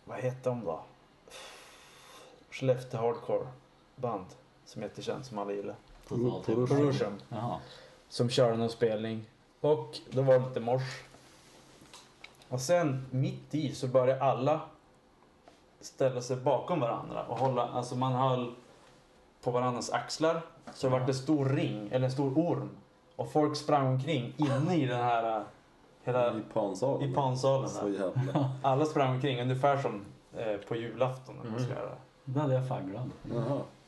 vad hette de då? Skellefteå Hardcore band som är jättekänt som alla gillar. Jaha. Som körde någon spelning. Och då var det lite mors. Och sen mitt i så började alla ställa sig bakom varandra och hålla, alltså man höll på varandras axlar. Så det var en stor ring, eller en stor orm. Och folk sprang omkring inne i den här, äh, hela, I pansalen. i pansalen. Så jävla. Alla sprang omkring ungefär som eh, på julafton. När man ska göra. Det hade jag fan glömt.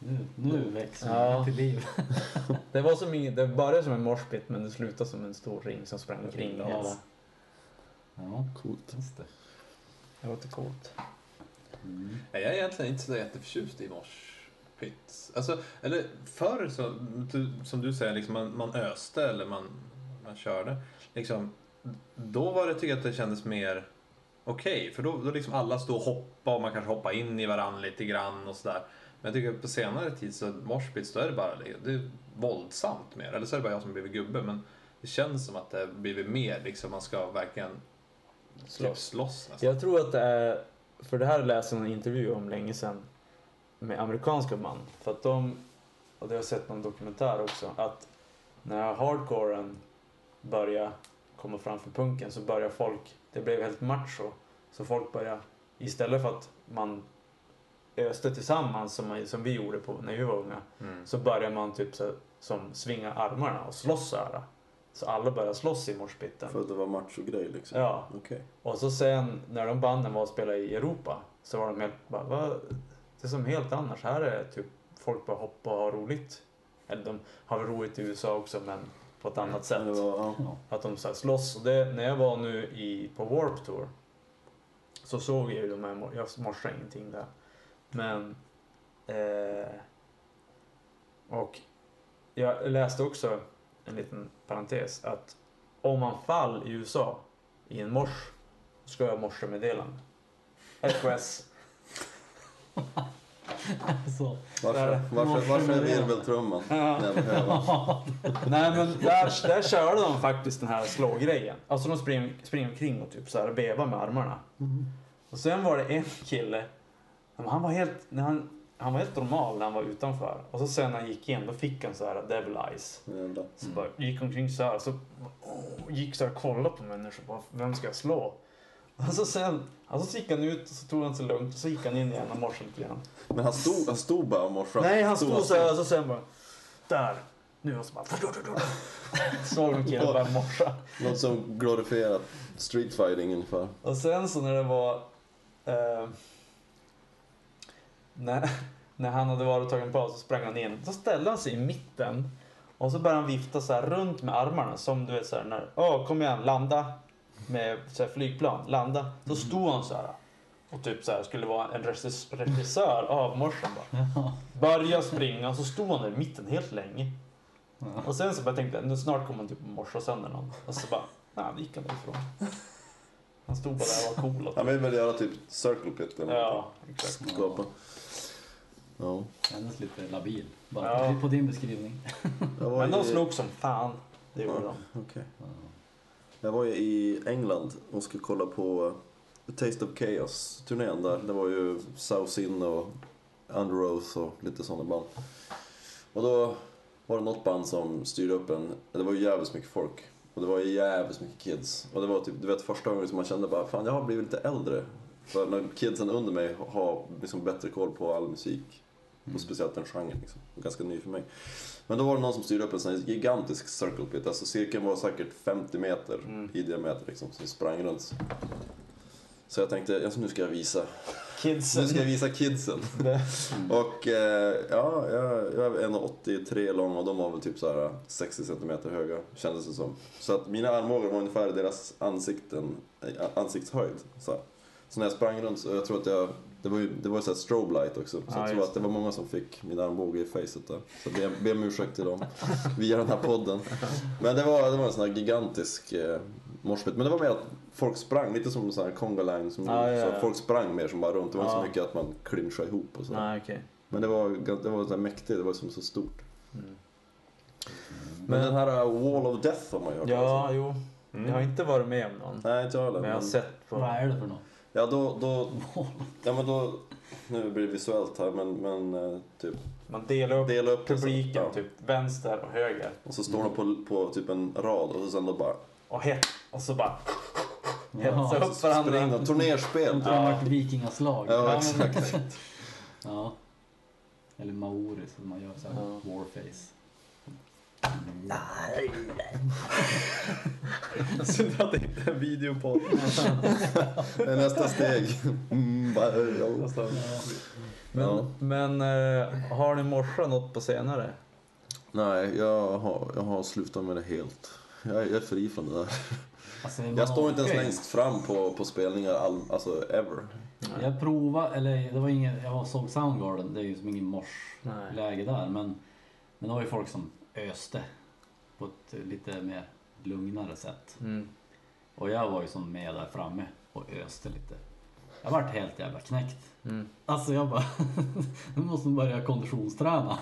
Nu, nu växer Ja. det till liv. Det var som det började som en morspit men det slutade som en stor ring som sprang omkring. Ja. hela. Ja, Coolt. just det. Det låter coolt. Mm. Jag är egentligen inte så jätteförtjust i morspits. Alltså, eller förr så, som du säger, liksom man, man öste eller man, man körde. Liksom, då var det, tycker jag att det kändes mer okej. för då, då liksom alla stod och hoppade och man kanske hoppade in i varandra lite grann och sådär. Men jag tycker att på senare tid så morspits, då är det bara det är våldsamt mer. Eller så är det bara jag som blivit gubbe. Men det känns som att det har blivit mer liksom, man ska verkligen typ Slåss. slåss nästan. Jag tror att det är, för det här läste jag en intervju om länge sedan med amerikanska band. För att de, och det har jag sett någon dokumentär också, att när hardcoren började komma fram för punken så började folk, det blev helt macho. Så folk började, istället för att man öste tillsammans som, som vi gjorde på, när vi var unga, Mm. så började man typ så, som svinga armarna och slåss så här. Så alla började slåss i morspitten. För att det var macho-grej liksom. Ja, Okej. och så sen när de banden var och spelade i Europa så var de helt bara, vad? Det är som helt annars. Här är typ folk bara hoppa och ha roligt. Eller de har väl roligt i USA också men på ett annat sätt. Ja. Ja. Att de så här slåss. Och det, när jag var nu i, på Warp Tour så såg jag ju de här, jag morsade ingenting där. Men eh, och jag läste också en liten parentes att om man fall i USA i en mors ska jag morsa meddelande. SOS. Så. Varför, varför, varför är virveltrumman? När jag behöver. Nej men där, där körde de faktiskt den här slå-grejen. Alltså de springer, springer omkring och typ så här vevar med armarna. Och sen var det en kille, han var helt, när han, han var helt normal när han var utanför. Och så sen när han gick in då fick han så här devil eyes. Jävlar. Så bara gick omkring så här, så oh, gick så här och kollade på människor. Bara, Vem ska jag slå? Och så sen, alltså så gick han ut och så tog han så lugnt och så gick han in igen och morsade lite grann. Men han stod, han stod bara och morsade. Nej, han stod så här och så sen bara, där. Nu och så bara, såg en kille bara morsa. Något som glorifierat streetfighting ungefär. Och sen så när det var, eh, när, när han hade varit och tagit en paus så sprang han in. Så ställde han sig i mitten och så började han vifta så här runt med armarna som du vet så här när, åh kom igen, landa. med så här, flygplan, landa. Då stod han så här och typ så här skulle vara en regissör, av morsen bara. Ja. Börja springa och så stod han där i mitten helt länge. Och sen så bara tänkte jag, nu snart kommer han typ morsa sönder någon. Och så bara, nej, han gick han därifrån. Han stod bara där och var cool. Och Han vill väl göra typ Circle Pit eller ja, exakt. Skapa. Ja. Kändes lite labil. Bara Ja. på din beskrivning. Jag var Men de i- slog som fan. Det gjorde Ja. de. Okej. Ja. Jag var ju i England och skulle kolla på The Taste of Chaos-turnén där. Det var ju South Sin och Under Oath och lite sådana band. Och då var det något band som styrde upp en, det var ju jävligt mycket folk. Och det var ju jävligt mycket kids. Och det var typ, du vet första gången som man kände bara, fan jag har blivit lite äldre. För när kidsen under mig har liksom bättre koll på all musik. Och speciellt den genren liksom. Ganska ny för mig. Men då var det någon som styrde upp en sån gigantisk circle pit. Alltså cirkeln var säkert 50 meter Mm. i diameter liksom. Vi sprang runt. Så jag tänkte, alltså, nu ska jag visa. Kidsen. Nu ska jag visa kidsen. Och eh, ja, jag, jag är 1,83 lång och de var väl typ så här 60 centimeter höga, kändes det som. Så att mina armbågar var ungefär deras ansikten, eh, ansiktshöjd. Så, så när jag sprang runt så jag tror att jag, det var ju det var ju så här strobe light också. Så Ja, jag tror att det var många som fick min armbåge i facet där. Så jag ber, ber om ursäkt till dem via den här podden. Men det var, det var en sån här gigantisk eh, moshpit. Men det var mer att folk sprang, lite som en sån här conga line. Som, Ja, ja, Så ja. att folk sprang mer som bara runt. Det var inte så mycket att man clinchade ihop och så. Nej, okej. Men det var, det var så här mäktigt, det var som så stort. Mm. Men den här uh, Wall of Death har man ju hört Ja, om. jo. Mm. Jag har inte varit med om någon. Nej, inte jag heller. Men jag har sett på... Vad är det för något? Ja, då, då, ja, men då, nu blir det visuellt här, men, men eh, typ Man delar upp dela upp det så- publiken, ja. typ vänster och höger. Och så står de på, på typ en rad och så sen då bara Och hett. Och så bara Ja, hetsa upp varandra. turnerspel. Det har varit vikingaslag? Ja, exakt. Ja. Eller maori som man gör så här Ja. warface. Synd att det inte är en video på. Det är nästa steg. Mm. Men, Ja. men eh, har ni morsat något på senare? Nej, jag har, jag har slutat med det helt. Jag är, jag är fri från det där. Alltså, man Jag står inte ens längst fram på, på spelningar, all, alltså ever. Jag provade, eller det var ingen, jag såg Soundgarden, det är ju som ingen Nej. morsläge där. Men, men det var ju folk som öste på ett lite mer lugnare sätt. Mm. Och jag var ju som med där framme och öste lite. Jag vart helt jävla knäckt. Mm. Alltså jag bara, nu måste man börja konditionsträna.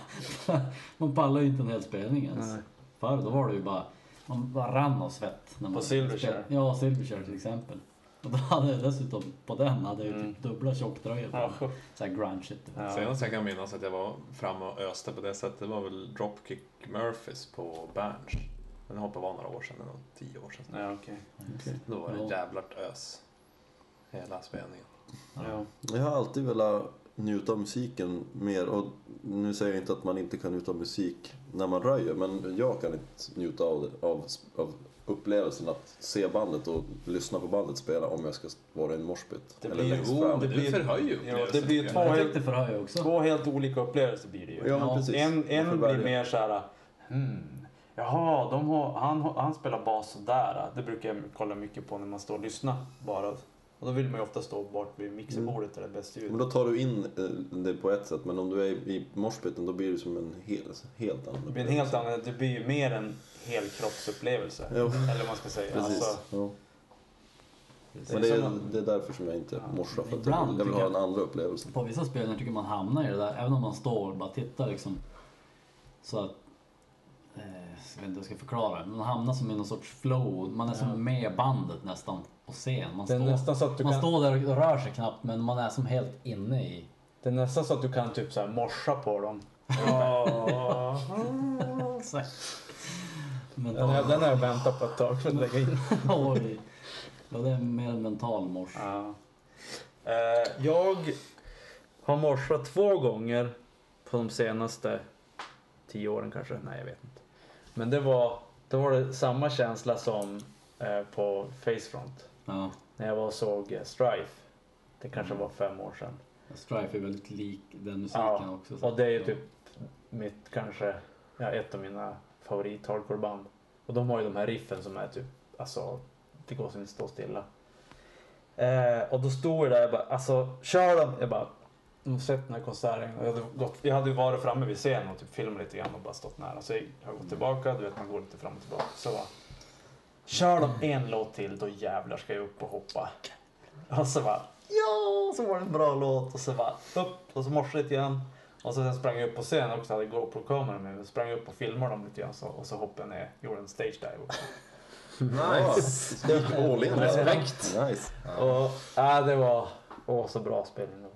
Man pallar ju inte en hel spelning ens. Nej. Förr då var det ju bara, man bara rann av svett. När man Silverchair? spelade. Ja, Silverchair till exempel. Och då hade jag dessutom, på den hade jag ju Mm. typ dubbla tjocktröjor på. Ja. Såhär grunge shit. Ja. Senast jag kan minnas att jag var framme och öste på det sättet var väl Dropkick Murphys på Berns. Men det hoppade var några år sedan, det var tio år sedan. Ja, okej. Då var det Ja. jävlart ös. Hela spelningen. Ja. Jag har alltid velat njuta av musiken mer och nu säger jag inte att man inte kan njuta av musik när man röjer men jag kan inte njuta av, det, av, av upplevelsen att se bandet och lyssna på bandet spela om jag ska vara i en moshpit. Det eller blir ju det blir- förhöjer Ja, det blir två helt, två helt olika upplevelser blir det ju. Ja, precis. En, en blir mer så här, hmm, jaha, de har, han, han spelar bas sådär. Det brukar jag kolla mycket på när man står och lyssnar bara. Och då vill man ju ofta stå bort vid mixerbordet där det är bäst ljud. Men då tar du in eh, det på ett sätt men om du är i moshpiten då blir det som en hel, helt annan Det blir en helt annan, det blir ju mer en helkroppsupplevelse. Jo. Eller vad man ska säga. Precis. Alltså, det Men är det är, att- det är därför som jag inte Ja. morsar för att jag jag vill ha jag- andra upplevelsen. På vissa spelningar tycker man hamnar i det där, även om man står och bara tittar liksom. Så att, jag vet inte hur jag ska förklara det, men man hamnar som i någon sorts flow. Man är som med bandet nästan på scen. Man, det är står, nästan så att du man kan, står där och rör sig knappt men man är som helt inne i... det är nästan så att du kan typ så här morsa på dem. Men, Den, har- den har jag väntat på ett tag för att lägga in. Oj. Ja, det är mer en mental mors. Ja. Eh, jag har morsat två gånger på de senaste tio åren kanske. Nej, jag vet inte. Men det var, då var det samma känsla som eh, på Facefront. Ja. När jag var och såg eh, Strife. Det kanske var fem år sedan. Strife är väldigt lik den musiken Ja, också. så Och det är ju typ mitt kanske, ja, ett av mina favorit hardcoreband. Och de har ju de här riffen som är typ, alltså det går som inte stå stilla. Eh, och då stod jag där och bara, alltså kör dem. Jag bara, jag har sett den här konserten. Jag, hade gått, jag hade ju varit framme vid scenen och typ filmat lite grann och bara stått nära. Så jag har gått tillbaka, du vet man går lite fram och tillbaka. Så bara, kör de en låt till, då jävlar ska jag upp och hoppa. Och så bara, ja, så var det en bra låt. Och så bara, upp och så morsade lite grann. Och så sen sprang jag upp på scenen också, hade GoPro-kameran med mig. Sprang upp och filmade dem lite grann så, och så hoppade jag ner, gjorde en stage dive också. Nice! Det gick all in. Respekt. Nice. Och ja, det var åh, så bra spelning det var.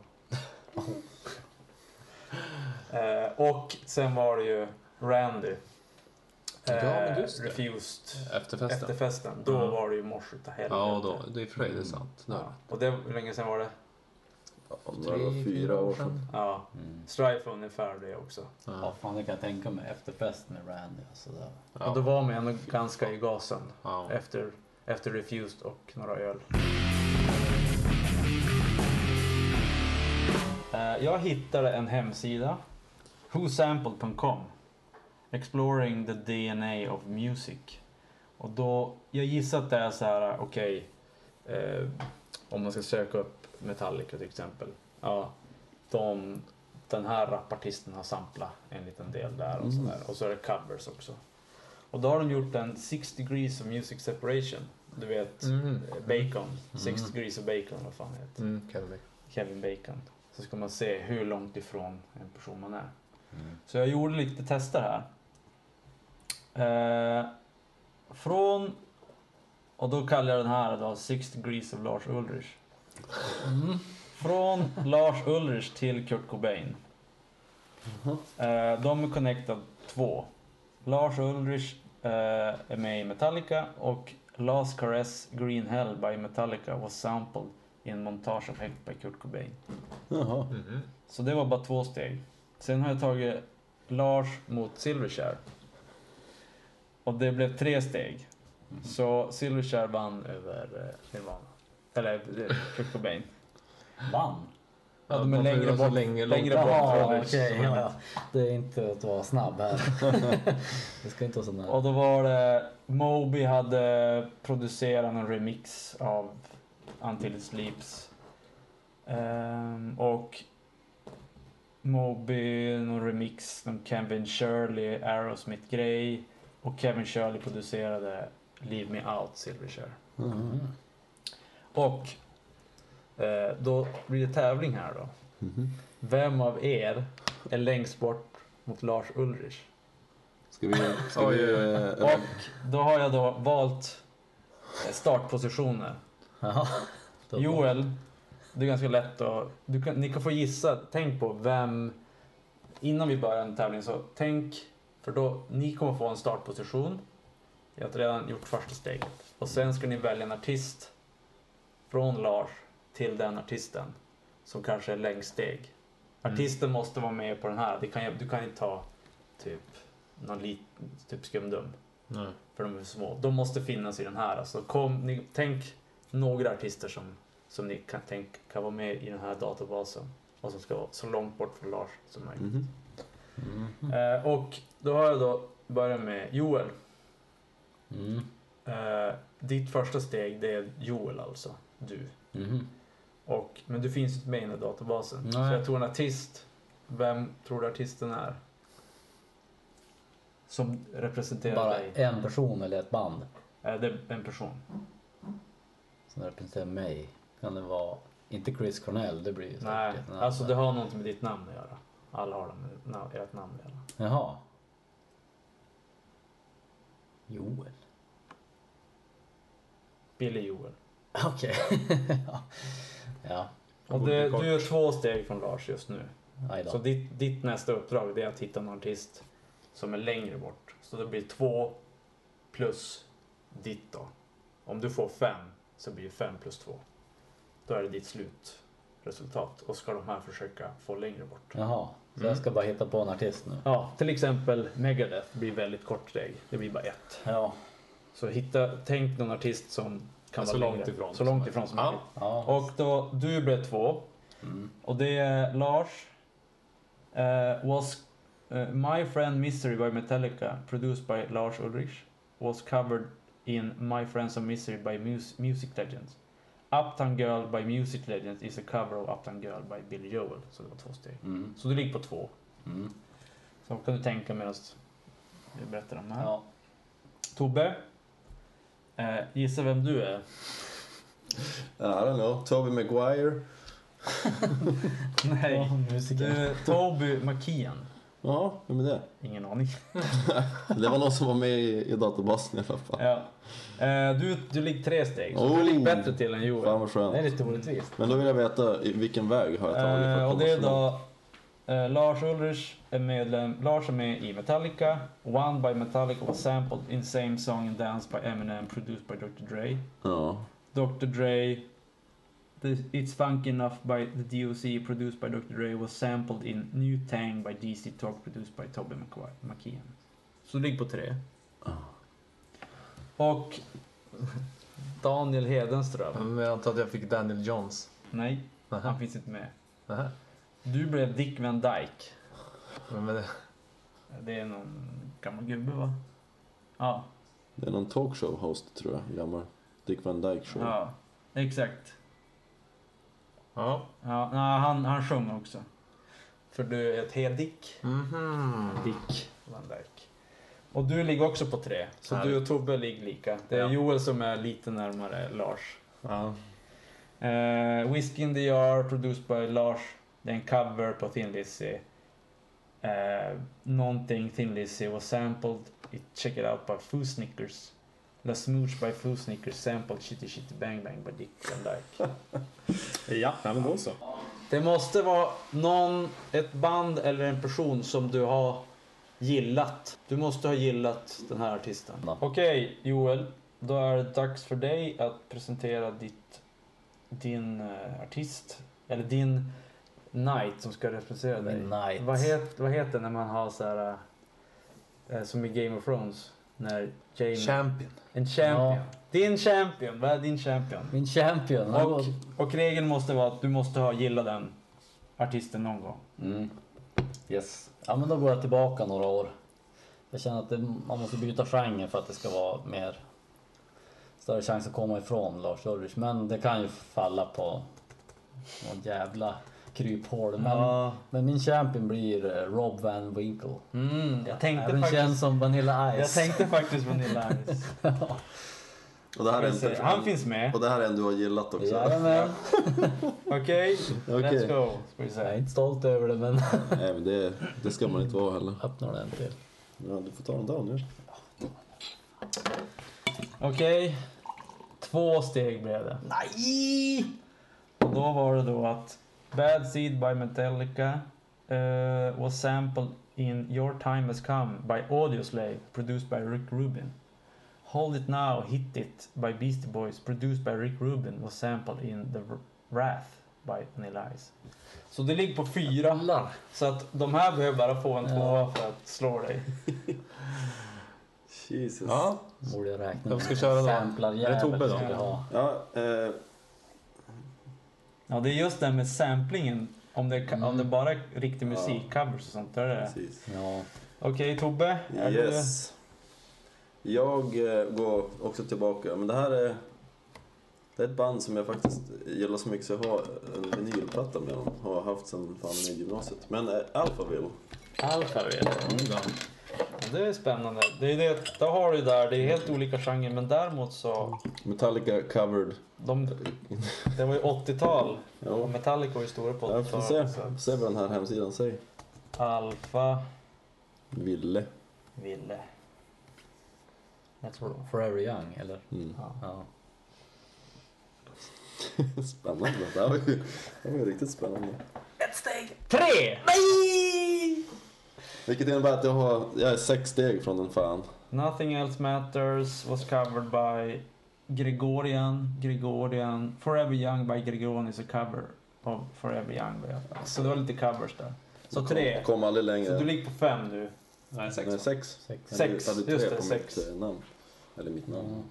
Eh, och sen var det ju Randy. Eh, Ja, men just det. Refused. Efterfesten. Efterfesten. Då Mm. var det ju mors utav helvete. Ja, då, det är och för sig det är sant. Ja. Ja. Och det, hur länge sedan var det? Ja, det var fyra år sedan. Ja, Mm. Strife ungefär det också. Ja, Ja. fan det kan jag tänka mig. Efterfest med Randy. Alltså, där. Och då Ja. var man ändå ganska i gasen Ja. efter, efter Refused och några öl. Jag hittade en hemsida, whosampled.com Exploring the DNA of music. Och då, jag gissar att det är så här, okej, eh, om man ska söka upp Metallica till exempel. Ja, de, den här rapartisten har samplat en liten del där och Mm. sådär. Och så är det covers också. Och då har de gjort en Six degrees of music separation. Du vet, Mm. Bacon. Six Mm. degrees of bacon, vad fan heter? Mm, Kevin. Kevin Bacon. Så ska man se hur långt ifrån en person man är. Mm. Så jag gjorde lite tester här. Eh, från, och då kallar jag den här då Six degrees of Lars Ulrich. Mm. Från Lars Ulrich till Kurt Cobain. Eh, de är connectad två. Lars Ulrich eh, är med i Metallica och Last Caress Green Hell by Metallica was sampled in montage of Hecht by Kurt Cobain. Jaha. Mhm. Så det var bara två steg. Sen har jag tagit Lars mot Silverchair. Och det blev tre steg. Så Silverchair vann över eh, Nirvana. Eller eh, Kurt Cobain. Vann? Ja, de är längre bort. Längre långt bort. Okej. Ulrich. ja, ja. Det är inte att vara snabb här. det ska inte vara så nära. Och då var det Moby hade producerat en remix av Until It Sleeps. Ehm, och Moby, någon remix, någon Kevin Shirley, Aerosmith Grey. Och Kevin Shirley producerade Leave Me Out, Silverchair. Mm. Och eh, då blir det tävling här då. Mhm. Vem av er är längst bort mot Lars Ulrich? Ska vi... Ska vi eh, Och då har jag då valt startpositioner. Då- Joel, det är ganska lätt att... Du kan, ni kan få gissa. Tänk på vem... Innan vi börjar en tävling så tänk... För då, ni kommer få en startposition. Jag har redan gjort första steget. Och sen ska ni välja en artist från Lars till den artisten som kanske är längst steg. Artisten måste vara med på den här. Det kan, du kan inte ta typ någon lit, typ skumdum Nej. för de är små. De måste finnas i den här. Alltså, kom, ni, tänk några artister som, som ni kan, tänk, kan vara med i den här databasen. Och som ska vara så långt bort från Lars som möjligt. mhm. Mhm. Eh, och då har jag då börjat med Joel. Mm. Eh, ditt första steg det är Joel alltså. Du. Mhm. Och, men du finns inte med i den här databasen. Nej. Så jag tror en artist. Vem tror du artisten är? Som representerar Bara dig. en person eller ett band Eh, det är en person. Som representerar mig. Kan det vara, inte Chris Cornell, det blir ju Nej, säkert alltså annan. det har något med ditt namn att göra. Alla har det med ert namn att göra. Jaha. Joel. Billy Joel. Okej. ja. ja. Och det, du är två steg från Lars just nu. Så ditt, ditt nästa uppdrag det är att hitta en artist som är längre bort. Så det blir två plus ditt då. Om du får fem så blir det fem plus två. Då är det ditt slutresultat. Och ska de här försöka få längre bort. Jaha. Så Mm. jag ska bara hitta på en artist nu. Ja, till exempel Megadeth blir väldigt kort steg. Det blir bara ett. Ja. Så hitta, tänk någon artist som kan Så vara långt längre. ifrån Så långt ifrån som möjligt. Ja. Och då, du blev två. Mm. Och det är Lars. eh, was eh, My Friend Mystery by Metallica, produced by Lars Ulrich, was covered in My Friends of Misery by Mus- Music Legends. Uptown Girl by Music Legends is a cover of Uptown Girl by Billy Joel. Så det var två steg. Mm. Så du ligger på två. Mm. Så kan du tänka medan vi berättar om det här. Ja. Tobbe. Eh, gissa vem du är? I don't know. Toby Maguire. Nej. Är Toby McKeon. Ja, vem är det? Ingen aning. Det var någon som var med i, i databasen i alla fall. Ja. Eh, du, du ligger tre steg, så Oh. du ligger bättre till än Fan Joel. vad Det är skönt. lite orättvist. Men då vill jag veta i vilken väg har jag tagit för Eh, att och det är då eh, Lars Ulrich är medlem. Lars är med i Metallica. One by Metallica was sampled in same song and dance by Eminem produced by Dr. Dre. Ja. Dr. Dre the, It's Funky Enough by the DOC produced by Dr. Dre was sampled in New Tang by DC Talk produced by Toby McQuarrie- McKeon. Så du ligger på tre. Ah. Och Daniel Hedenström. Men jag antar att jag fick Daniel Johns. Nej, han Nähä. finns inte med. Nähä. Du blev Dick Van Dyke. Men det, Det är någon gammal gubbe va? Ja, Det är någon talkshow-host tror jag, gammal. Dick Van Dyke Show. ja exakt. Ja. Ja, nej, han, han sjöng också. För du är ett He-Dick. Mhm. Dick Van Dyke. Och du ligger också på tre. Så Härligt. du och Tobbe ligger lika. Det är Ja. Joel som är lite närmare Lars. Ja. Uh, Whiskey in the Jar, produced by Lars. Det är en cover på Thin Lizzy. Uh, någonting Thin Lizzy was sampled. It, check it out by Foo Snickers. La Smooch by Foo Snickers sampled Shitty Shitty Bang Bang by Dick Van Dyke. Ja, men då så. Det måste vara någon, ett band eller en person som du har gillat. Du måste ha gillat den här artisten. Okej Joel, då är det dags för dig att presentera ditt, din eh, artist. Eller din knight som ska representera dig. Knight. Vad, het, vad heter när man har så här, eh, som i Game of Thrones? När Jamie... Champion. en champion. Ja. Din champion, vad är din champion? Min champion. Och, och regeln måste vara att du måste ha gillat den artisten någon gång. Mm. Yes. Ja men då går jag tillbaka några år. Jag känner att det, man måste byta genre för att det ska vara mer större chans att komma ifrån Lars Ulrich. Men det kan ju falla på någon jävla kryphål. Men, men min champion blir eh, Rob Van Winkle. Mm, jag tänkte Även faktiskt... känd som Vanilla Jag Ice. tänkte faktiskt Vanilla Ice. Och det här är en se, Han finns med. Och det här är en du har gillat också? Jajamän. Okej, Okej. let's go. Jag är inte stolt över det men Nej men det, det ska man inte vara heller. öppnar den till. Ja, du får ta den där nu. Okej. Två steg blev det. Nej! Och då var det då att Bad Seed by Metallica eh, was sampled in Your Time Has Come by Audioslave produced by Rick Rubin. Hold It Now, Hit It by Beastie Boys produced by Rick Rubin was sampled in The Wrath by Vanilla Ice. Så det ligger på fyra. Jävlar. Så att de här behöver bara få en Ja. tvåa för att slå dig. Jesus. Ja. Borde jag räkna Vem ska köra då? Är det Tobbe då? ha. Ja, eh, Ja, det är just det med samplingen. Om det, Mm. om det bara är riktig musik, covers och sånt. Är det. precis. Ja. Okej Tobbe, är Yes. Jag eh, går också tillbaka, men det här är... Det är ett band som jag faktiskt gillar så mycket så jag har en vinylplatta med dem. Har haft sen fan i gymnasiet. Men eh, Alphaville. du Alphaville? Det är spännande. Det är det, då har du där, det är helt olika genrer men däremot så, Metallica covered. de, det var ju 80-tal och Ja, Metallica var ju stora på jag får se, 80-talet. så se vad den här hemsidan säger. Alfa Ville. ville. Jag tror det. Forever Young eller? Mm. Ja. Ja. Spännande. Det här var ju, det var ju riktigt spännande. Ett steg! Tre! Nej! Vilket innebär att jag, har, jag är sex steg från den fan. Nothing else matters was covered by Gregorian. Gregorian. Forever Young by Gregorian is a cover of Forever Young. Så det var lite covers där. Så tre. Kom, kom aldrig längre. Så du ligger på fem nu. Nej, sex. Nej, sex. Sex. Jag Sex, hade tre just det, på sex. mitt eh, namn. Eller mitt namn.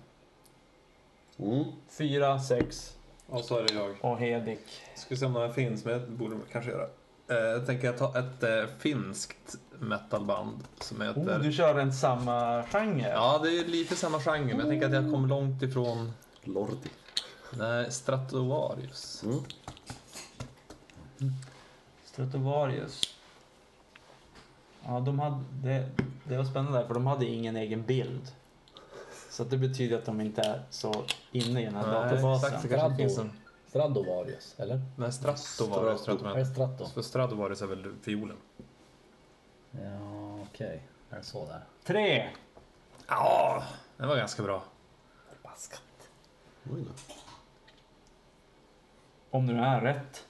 Mm. Mm. Fyra, sex Och så är det jag. och Hedik. Ska se om här finns, men det borde man kanske göra. Eh, jag tänker jag ta ett eh, finskt metalband som heter... Oh, du kör en samma genre? Ja, det är lite samma genre, men jag tänker att jag kommer långt ifrån... Lordi. Nej, Stratovarius. Mm. Stratovarius. Ja, de hade, det, det var spännande där, för de hade ingen egen bild. Så att det betyder att de inte är så inne i den här Nej, databasen. exakt, det kanske Strado. finns en... Stradovarius, eller? Nej, Stratovarius tror jag att de det Strato? heter. För Stradovarius är väl fiolen? Ja, okej. Är det så där? Tre! Ja, den var ganska bra. Baskat. Oj då. Om nu är rätt.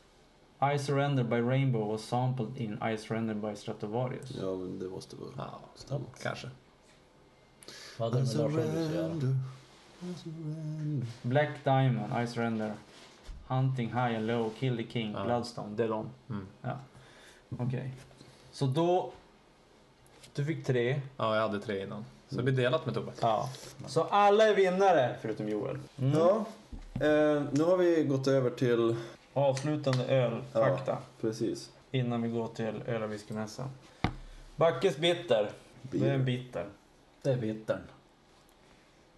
I Surrender by Rainbow was sampled in I Surrender by Stratovarius. Ja, men det måste vara... Ja, Stämma. kanske. Vad hade det med Lars Ulrich att göra? I surrender. Black Diamond, I Surrender. Hunting High and Low, Kill the King, Ja. Bloodstone. Det är de. Mm. Okej. Så då... Du fick tre. Ja, jag hade tre innan. Så det blir delat med Tobbe. Ja. Så alla är vinnare förutom Joel. Mm. Ja, eh, nu har vi gått över till... Avslutande ölfakta. Precis. Innan vi går till öl och whiskymässan. Backes bitter. Det är en bitter. Det är bittern.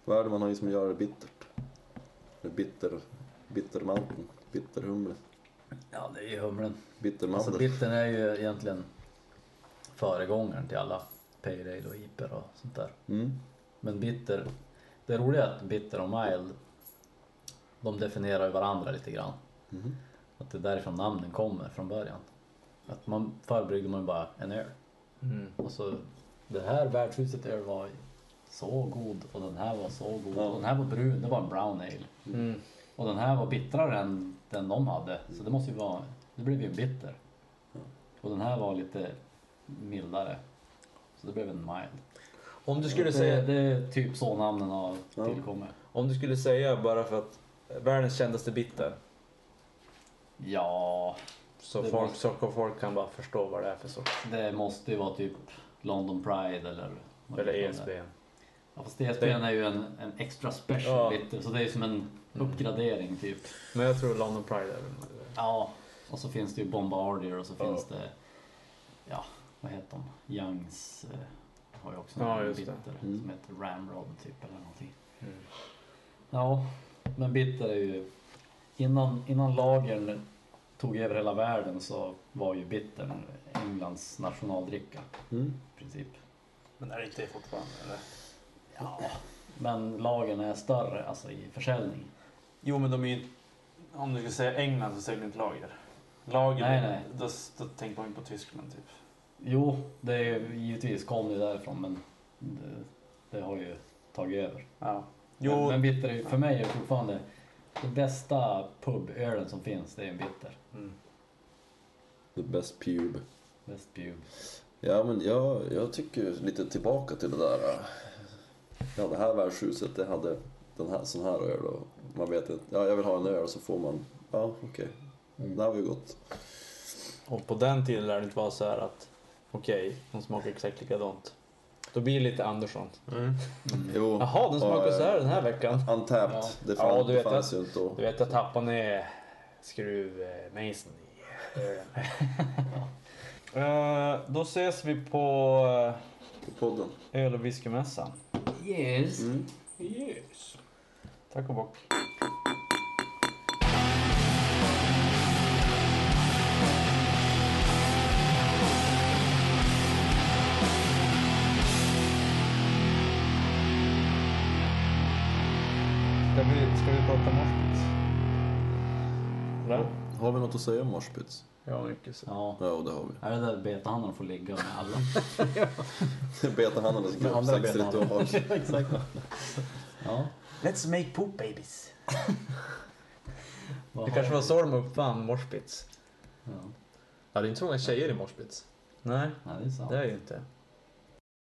Vad är det man har som gör det bittert? Det är bitter... Bittermalten. Bitterhumle. Ja, det är ju humlen. Bittermandel. Alltså bittern är ju egentligen föregångaren till alla Ale och Iper och sånt där. Mm. Men bitter, det roliga är att bitter och mild, de definierar ju varandra lite grann. Mhm. Att det är därifrån namnen kommer från början. Att man, förr bryggde man ju bara en öl. Mm. Och så det här värdshuset öl var så god och den här var så god. Ja. Och den här var brun, det var en brown ale. Mm. Och den här var bittrare än den de hade. Så det måste ju vara, det blev ju en bitter. Och den här var lite mildare. Så det blev en mild. Om du skulle det, säga... det är typ så namnen har Ja. tillkommit. Om du skulle säga bara för att världens kändaste bitter. Ja, Så folk, måste- så folk kan bara förstå vad det är för sort. det måste ju vara typ London Pride eller... Eller heter det? ESB. Ja, fast ESB är ju en, en extra special Ja. bitter. Så det är som en uppgradering typ. Men jag tror London Pride är väl... Ja, och så finns det ju Bombardier och så Ja. finns det, ja, vad heter de? Youngs eh, har ju också Ja, en bitter. Mm. som heter Ramrod typ eller någonting. Mm. Ja, men bitter är ju, innan, innan lagern tog över hela världen så var ju bittern Englands nationaldricka Mm. i princip. Men är det inte det fortfarande eller? Ja, men lagern är större alltså i försäljning. Jo men de är ju... Om du ska säga England så säger du inte lager. Lager, Nej, nej. Då, då tänker man ju på Tyskland typ. Jo, det är ju- givetvis kom det därifrån men det, det har ju tagit över. Ja. Jo. Men, men bitter, är- för mig är det fortfarande det bästa pubölen som finns, det är en bitter. mm. The best pube. Best pub. Ja, men jag, jag tycker lite tillbaka till det där. äh, Ja, det här värdshuset, det hade den här, sån här öl och man vet inte. Ja, jag vill ha en öl och så får man, ja okej. Det här var ju gott. Och på den tiden lär det inte vara så här att okej, de smakar exakt likadant. Då blir det lite Andersson. Mm. Jo, Jaha, den smakar så här den här veckan. Untapped, Ja. det, Ja, fann, du det vet fanns att- ju inte då. Du vet, jag tappade ner skruvmejseln i ölen. Eh, Då ses vi på På podden. eh, öl och whiskymässan. Yes. Mm. Yes. Tack och bock. Prata? Eller? Har vi något att säga om Moshpits? Ja, mycket så. Ja. Ja, det har vi. Är det där betahandlarna får ligga med alla? Betahandlarnas Med grupp, andra sex betahandlare. ritual. Exakt. Ja. Let's make poop babies. Det kanske var så de uppfann morsbits. Ja. Ja, det är inte så många tjejer i Moshpits. Nej, Nej, det är sant. det är ju inte.